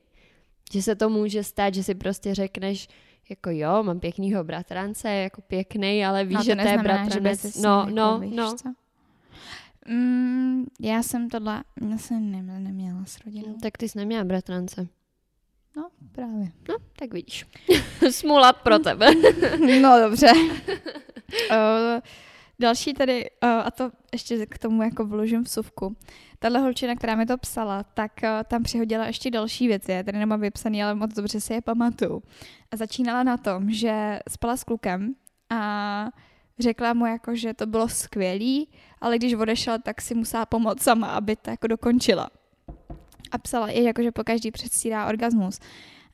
že se to může stát, že si prostě řekneš, jako jo, mám pěknýho bratrance, je jako pěkný, ale víš, No, že to je že bratranec. s No, no, jako, no. co? Mm, já jsem tohle, já jsem ne, neměla s rodinou. Tak ty jsi neměla bratrance. No, právě. No, tak vidíš. Smula pro tebe. No, dobře. uh, další tady, uh, a to ještě k tomu jako vložím vsuvku. Tahle holčina, která mi to psala, tak uh, tam přihodila ještě další věci. Já tady nemám vypsaný, ale moc dobře si je pamatuju. A začínala na tom, že spala s klukem a řekla mu jako, že to bylo skvělý, ale když odešla, tak si musela pomoct sama, aby to jako dokončila. A psala i jako, že po každý předstírá orgasmus.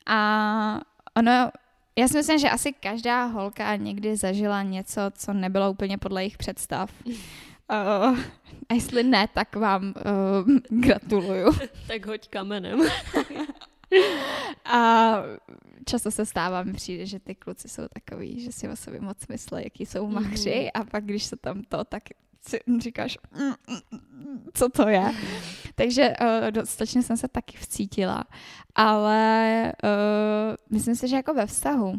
A ono, já si myslím, že asi každá holka někdy zažila něco, co nebylo úplně podle jejich představ. Uh, a jestli ne, tak vám uh, gratuluju. tak hoď kamenem. A často se stává, mi přijde, že ty kluci jsou takový, že si o sobě moc myslí, jaký jsou machři a pak když se tam to, tak si říkáš, "Mm, mm, mm, co to je. Takže uh, dostatečně jsem se taky vcítila, ale uh, myslím si, že jako ve vztahu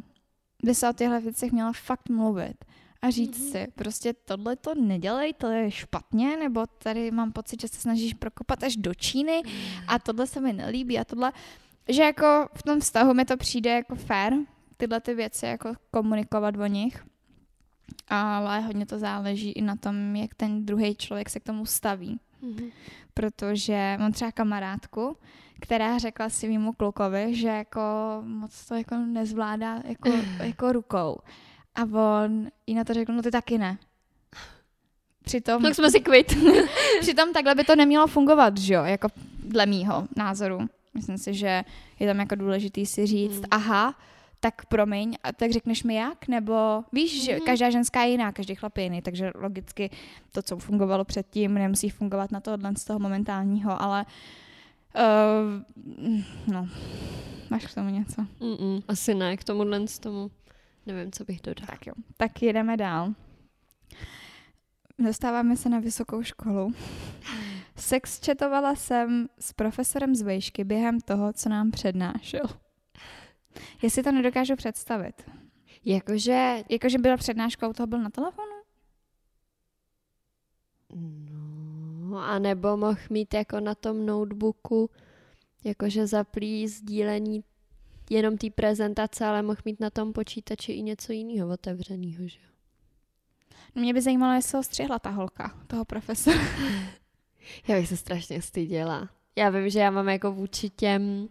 by se o těchto věcech měla fakt mluvit a říct Mhm. si, prostě tohle to nedělej, to je špatně, nebo tady mám pocit, že se snažíš prokopat až do Číny a tohle se mi nelíbí a tohle, že jako v tom vztahu mi to přijde jako fair, tyhle ty věci jako komunikovat o nich. Ale hodně to záleží i na tom, jak ten druhý člověk se k tomu staví. Mhm. Protože mám třeba kamarádku, která řekla mimo klukovi, že jako moc to jako nezvládá jako, jako rukou. A on jí na to řekl, no ty taky ne. Přitom, Tak jsme si kvit. přitom takhle by to nemělo fungovat, že jo, jako dle mýho názoru. Myslím si, že je tam jako důležitý si říct, Mm. aha, tak promiň, a tak řekneš mi jak? Nebo víš, že Mhm. každá ženská je jiná, každý chlap je jiný, takže logicky to, co fungovalo předtím, nemusí fungovat na tohle z toho momentálního, ale uh, no, máš k tomu něco? Mm-mm, asi ne, k tomuhle z tomu nevím, co bych dodala. Tak jo, tak jedeme dál. Dostáváme se na vysokou školu. Sexchatovala jsem s profesorem z vejšky během toho, co nám přednášel. Jestli to nedokážu představit. Jakože, Jakože byla přednáška, u toho byl na telefonu? no, a nebo mohl mít jako na tom notebooku, jakože zaplý sdílení jenom té prezentace, ale mohl mít na tom počítači i něco jiného otevřeného, že jo? Mě by zajímalo, jestli ho střihla ta holka, toho profesora. Já bych se strašně styděla. Já vím, že já mám jako vůči těm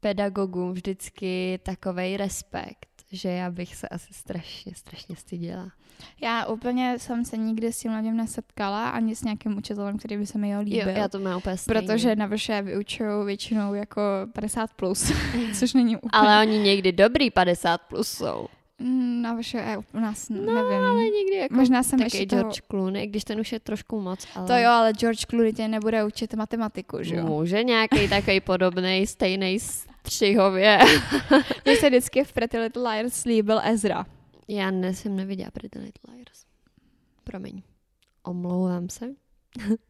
pedagogům vždycky takovej respekt, že já bych se asi strašně, strašně styděla. Já úplně jsem se nikdy s tím lidem nesetkala, ani s nějakým učitelem, který by se mi jeho líbil. Jo, já to mám úplně stejně. Protože na vrše vyučují většinou jako 50 plus, což není úplně... Ale oni někdy dobrý 50 plus jsou. Na vrše je u nás, No, nevím. ale někdy jako Možná jsem taky ještě toho... George Clooney, když ten už je trošku moc, ale... To jo, ale George Clooney tě nebude učit matematiku, že jo? Může nějaký takový podobný, stejný střihově. Mně se vždycky v Pretty Little Liars líbil Ezra. Já ne, jsem neviděla Pretty Little Liars. Promiň. Omlouvám se.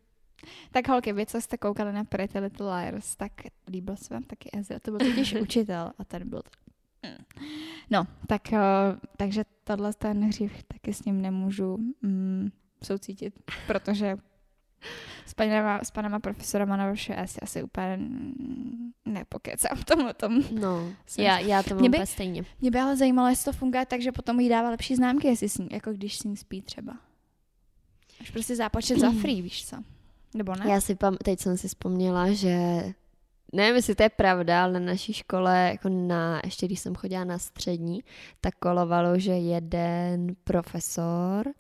Tak holky, vy, co jste koukali na Pretty Little Liars, tak líbil se vám taky Ezra. To byl totiž učitel a ten byl... No, tak, uh, takže tohle ten hřích taky s ním nemůžu mm, soucítit, protože s panama, s panama profesorama na vaše asi, asi úplně nepokecám v tomhle tom. No, Jsem- já, já to mám Mě by- úplně stejně. Mě by ale zajímalo, jestli to funguje tak, že potom jí dává lepší známky, jestli s ní, jako když s ní spí třeba. Až prostě zápočet za free, víš co? Nebo ne? Já si pam, teď jsem si vzpomněla, že nevím, jestli to je pravda, ale na naší škole, jako na, ještě když jsem chodila na střední, tak kolovalo, že jeden profesor uh,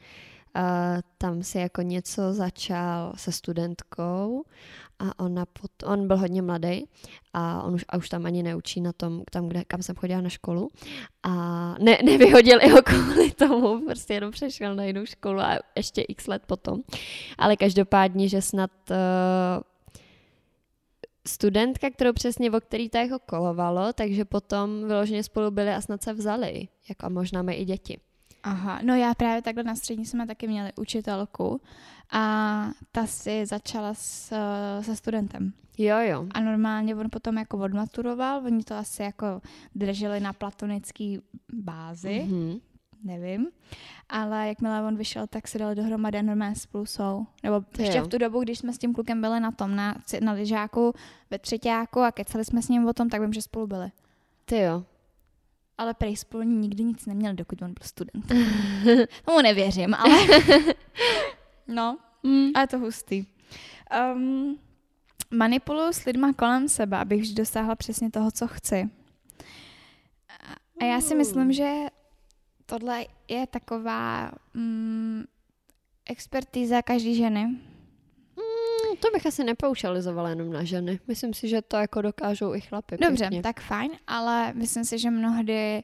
tam si jako něco začal se studentkou a ona pot, on byl hodně mladý a on už, a už tam ani neučí na tom, tam, kde, kam jsem chodila na školu a ne, nevyhodil jeho kvůli tomu, prostě jenom přešel na jinou školu a ještě x let potom. Ale každopádně, že snad uh, studentka, kterou přesně, o který to jako kolovalo, takže potom vyloženě spolu byli a snad se vzali. Jako a možná mají i děti. Aha, no já právě takhle na střední jsme taky měli učitelku a ta si začala s, se studentem. Jo, jo. A normálně on potom jako odmaturoval, oni to asi jako drželi na platonický bázi, mm-hmm. Nevím, ale jakmile on vyšel, tak se dali dohromady a normálně spolu jsou. Nebo Ty ještě jo. v tu dobu, když jsme s tím klukem byli na tom, na, na lyžáku ve třetíku a kecali jsme s ním o tom, tak vím, že spolu byli. Ty jo. Ale prej spolu nikdy nic neměli, dokud on byl student. Tomu nevěřím, ale... no, Mm. ale je to hustý. Um, manipuluju s lidma kolem sebe, abych vždy dosáhla přesně toho, co chci. A já si myslím, že tohle je taková mm, expertíza každý ženy. Mm, to bych asi nepoušalizovala jenom na ženy. Myslím si, že to jako dokážou i chlapy. Dobře, pěkně. tak fajn, ale myslím si, že mnohdy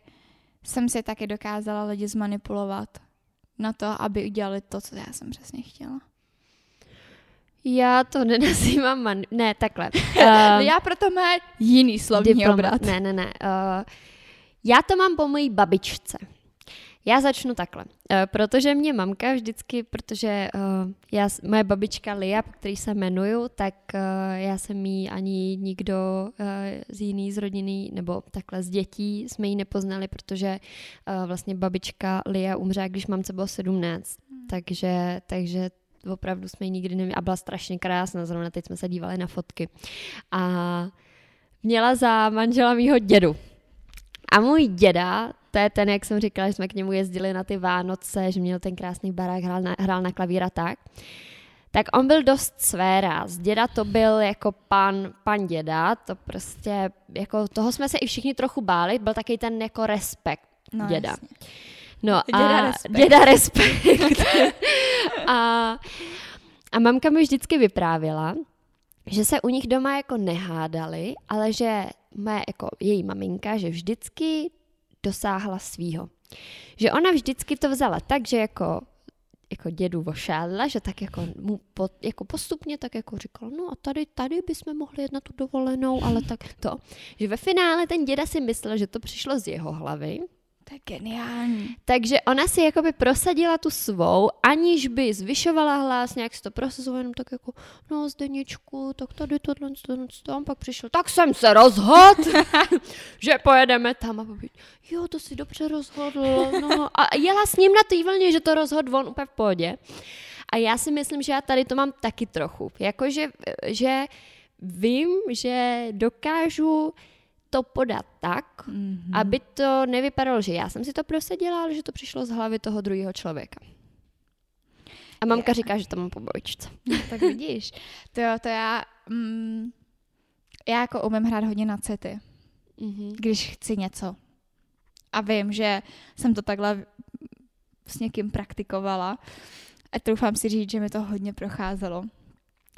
jsem si taky dokázala lidi zmanipulovat na to, aby udělali to, co já jsem přesně chtěla. Já to nenazývám man... Ne, takhle. Um, Um, já proto mám jiný slovní Diplomat. obrat. Ne, ne, ne. Uh, já to mám po mojí babičce. Já začnu takhle, uh, protože mě mamka vždycky, protože uh, já, moje babička Lia, po který se jmenuju, tak uh, já jsem jí ani nikdo z jiný z rodiny, nebo takhle z dětí jsme ji nepoznali, protože vlastně babička Lia umřela, když mamce bylo 17. Takže, takže opravdu jsme ji nikdy neměli a byla strašně krásná, zrovna teď jsme se dívali na fotky. A měla za manžela mýho dědu. A můj děda to je ten, jak jsem říkala, že jsme k němu jezdili na ty Vánoce, že měl ten krásný barák, hrál na, hrál na klavír a tak. Tak on byl dost své ráz. Děda to byl jako pan, pan děda, to prostě, jako toho jsme se i všichni trochu báli, byl taky ten jako respekt No, děda. jasně. No Děda a respekt. děda respekt. a, a mamka mi vždycky vyprávěla, že se u nich doma jako nehádali, ale že moje, jako její maminka, že vždycky dosáhla svýho. Že ona vždycky to vzala tak, že jako jako dědu vošádla, že tak jako mu po, jako postupně tak jako říkal, no a tady, tady bychom mohli jet na tu dovolenou, ale tak to. Že ve finále ten děda si myslel, že to přišlo z jeho hlavy, To je geniální. takže ona si jakoby prosadila tu svou, aniž by zvyšovala hlas, nějak si to prosazovala, jenom tak jako, no Zdeněčku, tak tady tohle, tohle, tohle, pak přišel, tak jsem se rozhodl, že pojedeme tam a pověděl, jo, to si dobře rozhodl, no a jela s ním na té vlně, že to rozhodl on úplně v pohodě. A já si myslím, že já tady to mám taky trochu, jakože, že vím, že dokážu to podat tak, Mm-hmm. aby to nevypadalo, že já jsem si to prosadila, ale že to přišlo z hlavy toho druhého člověka. A mamka Je. říká, že to mám po babičce. No, tak vidíš. To jo, to já... Mm, já jako umím hrát hodně na city, Mm-hmm. když chci něco. A vím, že jsem to takhle s někým praktikovala. A troufám si říct, že mi to hodně procházelo.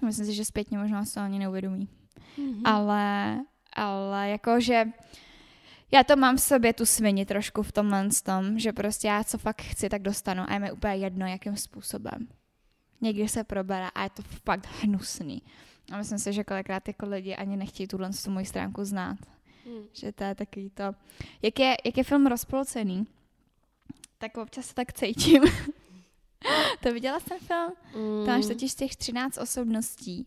Myslím si, že zpětně možná se to ani neuvědomí. Mm-hmm. Ale, ale jakože já to mám v sobě tu svini trošku v tomhle tom, že prostě já co fakt chci, tak dostanu a je mi úplně jedno, jakým způsobem. Někdy se probere a je to fakt hnusný. A myslím si, že kolikrát jako lidi ani nechtějí tuhle tu moji stránku znát. Mm. Že to je takový to... Jak je, jak je film rozpolcený, tak občas se tak cítím. to viděla jsem film? Mm. Tam máš totiž těch 13 osobností.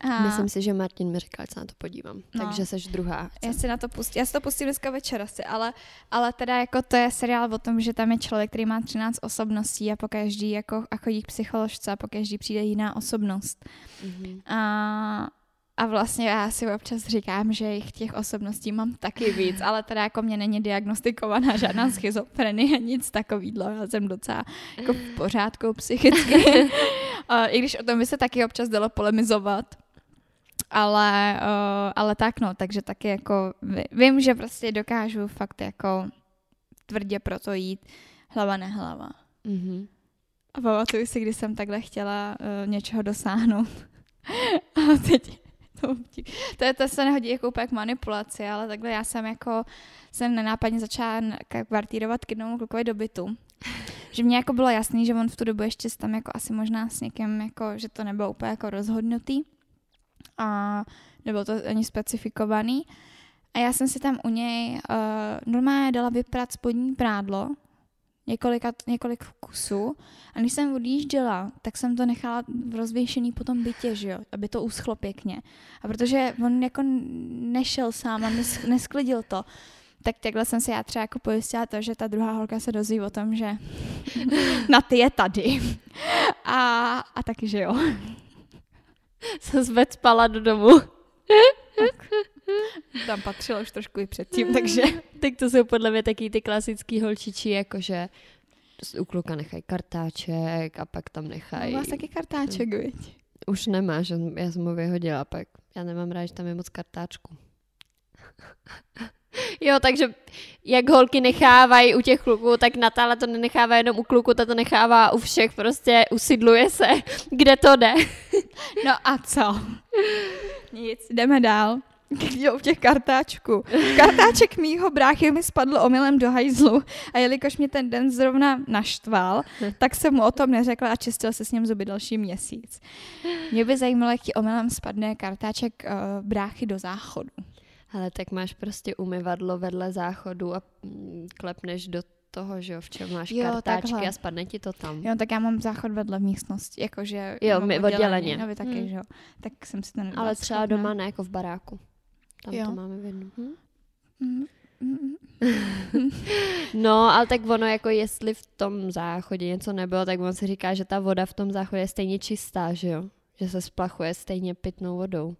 A Myslím si, že Martin mi říkal, že se na to podívám. No. Takže seš druhá. Já si na to pustím, já si to pustím dneska večer asi, ale, ale teda jako to je seriál o tom, že tam je člověk, který má 13 osobností a po každý jako a chodí k psycholožce a po každý přijde jiná osobnost. Mm-hmm. A, a vlastně já si občas říkám, že jich těch osobností mám taky víc, ale teda jako mě není diagnostikovaná žádná schizofrenie, nic takovýhle. Já jsem docela jako v pořádku psychicky. A I když o tom by se taky občas dalo polemizovat. Ale, uh, ale tak no, takže taky jako ví- vím, že prostě dokážu fakt jako tvrdě pro to jít hlava nehlava. Mm-hmm. A pamatuju si, když jsem takhle chtěla uh, něčeho dosáhnout. A teď to, to, je, to se nehodí jako úplně k manipulaci, ale takhle já jsem jako jsem nenápadně začala kvartírovat k jednomu klukovi do bytu. Že mě jako bylo jasný, že on v tu dobu ještě tam jako asi možná s někým, jako, že to nebylo úplně jako rozhodnutý. A nebylo to ani specifikovaný. A já jsem si tam u něj uh, normálně dala vyprat spodní prádlo, několika, několik kusů. A když jsem odjížděla, tak jsem to nechala v rozvěšený po tom bytě, že jo, aby to uschlo pěkně. A protože on jako nešel sám a nes, nesklidil to, tak takhle jsem si já třeba jako pojistila to, že ta druhá holka se dozví o tom, že na ty je tady. A, a taky, že jo. Jsem zved spala do domu. Tam patřilo už trošku i předtím, takže... tak to jsou podle mě taky ty klasický holčičí, jakože u kluka nechají kartáček a pak tam nechají. vás taky kartáček, viď? Už nemáš, já jsem ho vyhodila pak. Já nemám rád, že tam je moc kartáčku. Jo, takže jak holky nechávají u těch kluků, tak Natála to nenechává jenom u kluku, ta to nechává u všech, prostě usidluje se, kde to jde. No a co? Nic, jdeme dál. Jo, těch kartáčků. Kartáček mýho bráchy mi spadl omylem do hajzlu a jelikož mě ten den zrovna naštval, tak jsem mu o tom neřekla a čistil se s ním zuby další měsíc. Mě by zajímalo, jak ti omylem spadne kartáček uh, bráchy do záchodu. Ale tak máš prostě umyvadlo vedle záchodu a mm, klepneš do toho, že jo, v čem máš Jo, kartáčky takhle. a spadne ti to tam. Jo, tak já mám záchod vedle v místnosti, jakože... Jo, my odděleně. No, vy taky, Hmm. že jo. Tak jsem si to nedala Ale třeba schopná. doma ne, jako v baráku. Tam Jo. to máme v jednom. Hm? Mm, mm, No, ale tak ono, jako jestli v tom záchodě něco nebylo, tak on si říká, že ta voda v tom záchodě je stejně čistá, že jo? Že se splachuje stejně pitnou vodou.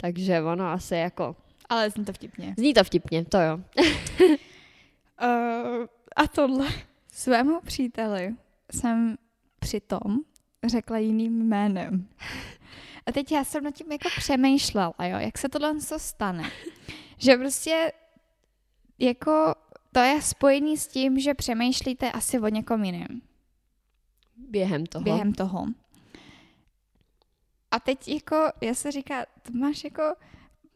Takže ono asi jako... Ale zní to vtipně. Zní to vtipně, to jo. Uh, a tohle svému příteli jsem přitom řekla jiným jménem. A teď já jsem nad tím jako přemýšlela, jo, jak se tohle co stane. Že prostě jako to je spojený s tím, že přemýšlíte asi o někom jiném. Během toho. Během toho. A teď jako, já se říká, to máš jako,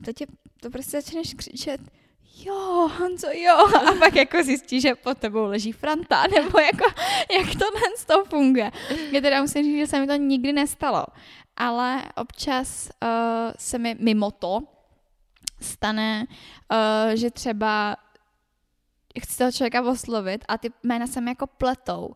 to tě, to prostě začneš křičet, jo, Honzo, jo, a pak jako zjistí, že pod tebou leží Franta, nebo jako, jak to z toho funguje. Já teda musím říct, že se mi to nikdy nestalo, ale občas uh, se mi mimo to stane, uh, že třeba chci toho člověka oslovit a ty jména se mi jako pletou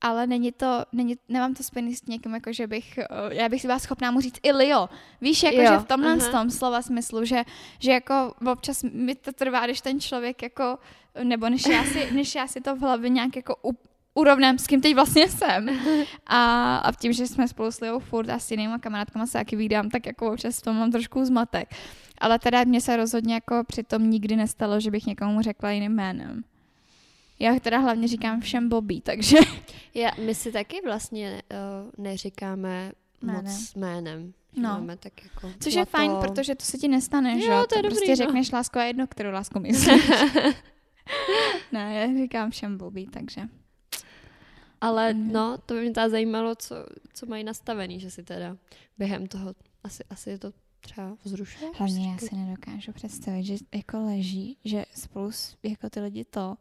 ale není to, není, nemám to spojený s někým, jako že bych, eh, já bych si byla schopná mu říct i Leo. Víš, jako jo, že v tomhle uh-huh. tom slova smyslu, že, že jako občas mi to trvá, když ten člověk jako, nebo než já si, než já si to v hlavě nějak jako u, urovnám, s kým teď vlastně jsem. A, a v tím, že jsme spolu s Leou furt a s jinýma kamarádkama se taky vídám, tak jako občas v tom mám trošku zmatek. Ale teda mně se rozhodně jako přitom nikdy nestalo, že bych někomu řekla jiným jménem. Já teda hlavně říkám všem Bobby, takže... Já, my si taky vlastně uh, neříkáme jménem. moc jménem. No. Máme tak jako Což je fajn, protože to se ti nestane, že jo? To, to dobrý, prostě no. řekneš lásku a jedno, kterou lásku myslíš. ne, já říkám všem Bobby, takže... Ale mm. no, to by mě teda zajímalo, co, co mají nastavený, že si teda během toho, asi, asi je to třeba vzrušuje. Hlavně já si nedokážu představit, že jako leží, že spolu jako ty lidi to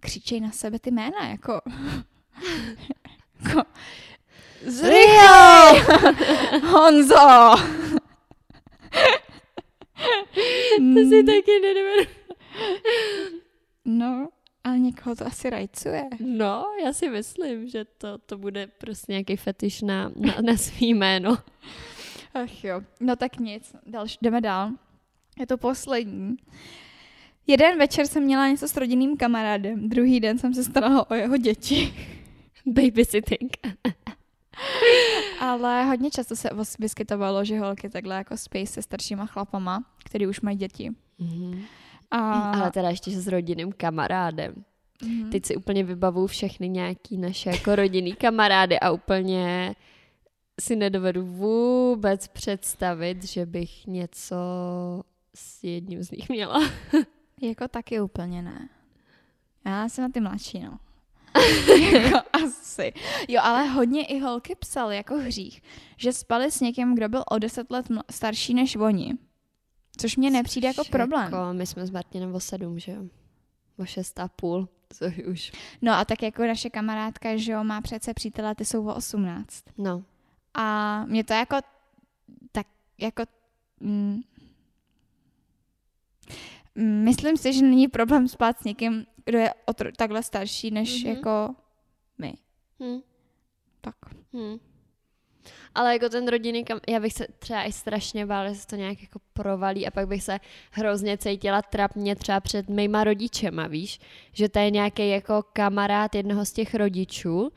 křičej na sebe ty jména, jako... jako Zrychlej! Honzo! to si taky nedovedu. No, ale někoho to asi rajcuje. No, já si myslím, že to, to bude prostě nějaký fetiš na, na, na svý jméno. Ach jo, no tak nic, další, jdeme dál. Je to poslední. Jeden večer jsem měla něco s rodinným kamarádem, druhý den jsem se starala o jeho děti. Babysitting. Ale hodně často se vyskytovalo, že holky takhle jako spí se staršíma chlapama, který už mají děti. Mm-hmm. A... Ale teda ještě s rodinným kamarádem. Mm-hmm. Teď si úplně vybavu všechny nějaký naše jako rodinný kamarády a úplně si nedovedu vůbec představit, že bych něco s jedním z nich měla. Jako taky úplně ne. Já jsem na ty mladší, no. jako asi. Jo, ale hodně i holky psaly jako hřích, že spali s někým, kdo byl o deset let starší než oni. Což mě nepřijde jako problém. Jako, my jsme s Martinem o sedm, že jo? O šest a půl, což už. No a tak jako naše kamarádka, že jo, má přece přítele, ty jsou o osmnáct. No. A mě to jako, tak jako, mm, Myslím si, že není problém spát s někým, kdo je takhle starší než mm-hmm. jako my. Hmm. Tak. Hmm. Ale jako ten rodinný kam, já bych se třeba i strašně bála, že se to nějak jako provalí a pak bych se hrozně cítila trapně třeba před mýma rodičema, víš? Že to je nějaký jako kamarád jednoho z těch rodičů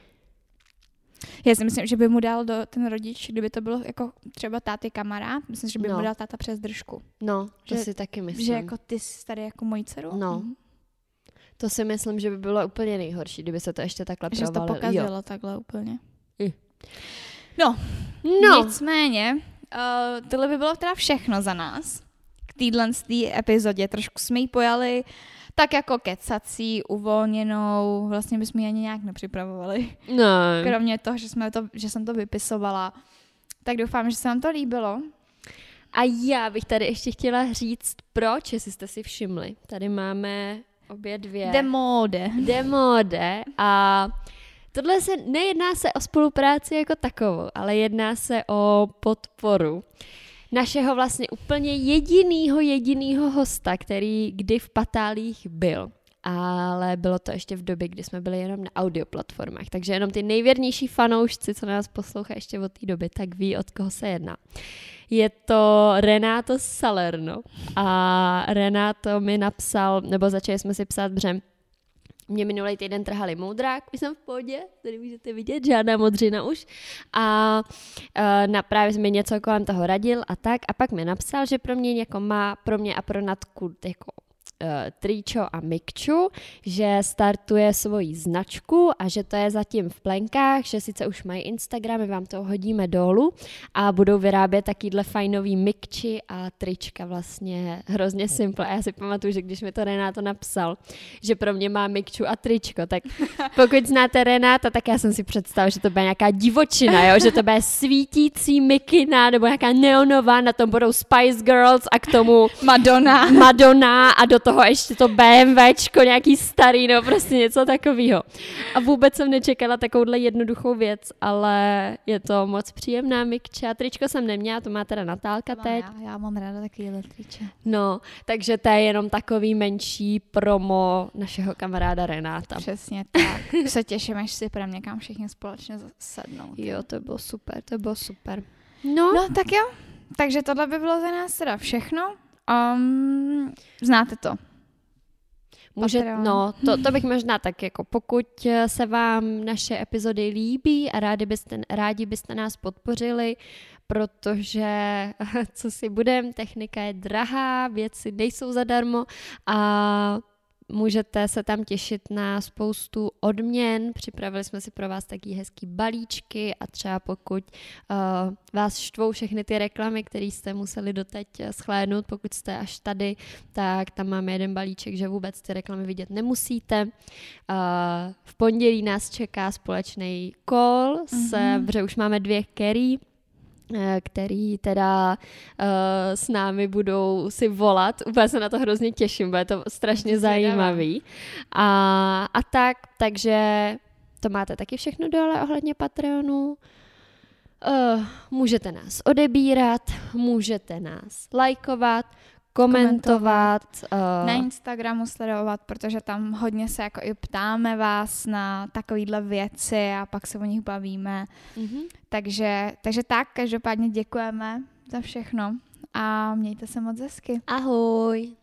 já si myslím, že by mu dal do ten rodič, kdyby to bylo jako třeba táty kamarád, myslím, že by no. mu dal táta přes držku. No, to že, si taky myslím. Že jako ty jsi tady jako mojí dceru? No. Mm. To si myslím, že by bylo úplně nejhorší, kdyby se to ještě takhle že provalilo. Že to pokazilo jo. takhle úplně. I. No, no, nicméně, uh, tohle by bylo teda všechno za nás. K téhle epizodě trošku jsme ji pojali uh, tak jako kecací, uvolněnou, vlastně bychom ji ani nějak nepřipravovali. No. Kromě toho, že, jsme to, že jsem to vypisovala. Tak doufám, že se vám to líbilo. A já bych tady ještě chtěla říct, proč, jestli jste si všimli. Tady máme obě dvě. Demode. Demode a tohle se nejedná se o spolupráci jako takovou, ale jedná se o podporu našeho vlastně úplně jedinýho, jedinýho hosta, který kdy v Patálích byl. Ale bylo to ještě v době, kdy jsme byli jenom na audioplatformách, takže jenom ty nejvěrnější fanoušci, co nás poslouchají ještě od té doby, tak ví, od koho se jedná. Je to Renato Salerno a Renato mi napsal, nebo začali jsme si psát břem, mě minulý týden trhali moudrák, už jsem v pohodě, tady můžete vidět, žádná modřina už. A uh, na, právě mi něco kolem toho radil a tak. A pak mi napsal, že pro mě jako má, pro mě a pro Natku jako Tričo a Mikču, že startuje svoji značku a že to je zatím v plenkách, že sice už mají Instagram, my vám to hodíme dolů a budou vyrábět takýhle fajnový Mikči a trička vlastně hrozně simple. A já si pamatuju, že když mi to Renáto napsal, že pro mě má Mikču a tričko, tak pokud znáte Renáta, tak já jsem si představila, že to bude nějaká divočina, jo? že to bude svítící mikina nebo nějaká neonová, na tom budou Spice Girls a k tomu Madonna. Madonna a do toho ještě to BMWčko, nějaký starý, no prostě něco takového. A vůbec jsem nečekala takovouhle jednoduchou věc, ale je to moc příjemná mikča. Tričko jsem neměla, to má teda Natálka teď. Já, já mám ráda takovýhle triče. No, takže to je jenom takový menší promo našeho kamaráda Renáta. Přesně tak. se těším, až si pro někam všichni společně sednout. Jo, to bylo super, to bylo super. No. no, tak jo. Takže tohle by bylo za nás teda všechno. Um, znáte to. Může, no, to, to bych možná tak jako, pokud se vám naše epizody líbí a rádi byste, rádi byste nás podpořili, protože co si budem, technika je drahá, věci nejsou zadarmo a Můžete se tam těšit na spoustu odměn, připravili jsme si pro vás taky hezký balíčky a třeba pokud uh, vás štvou všechny ty reklamy, které jste museli doteď eh, schlédnout, pokud jste až tady, tak tam máme jeden balíček, že vůbec ty reklamy vidět nemusíte. Uh, v pondělí nás čeká společný call, mm-hmm. se, protože už máme dvě kerry, který teda uh, s námi budou si volat. Úplně se na to hrozně těším, bude to strašně zajímavý. A, a tak, takže to máte taky všechno dole ohledně Patreonu. Uh, můžete nás odebírat, můžete nás lajkovat, komentovat. Uh... Na Instagramu sledovat, protože tam hodně se jako i ptáme vás na takovýhle věci a pak se o nich bavíme. Mm-hmm. Takže, takže tak, každopádně děkujeme za všechno a mějte se moc hezky. Ahoj.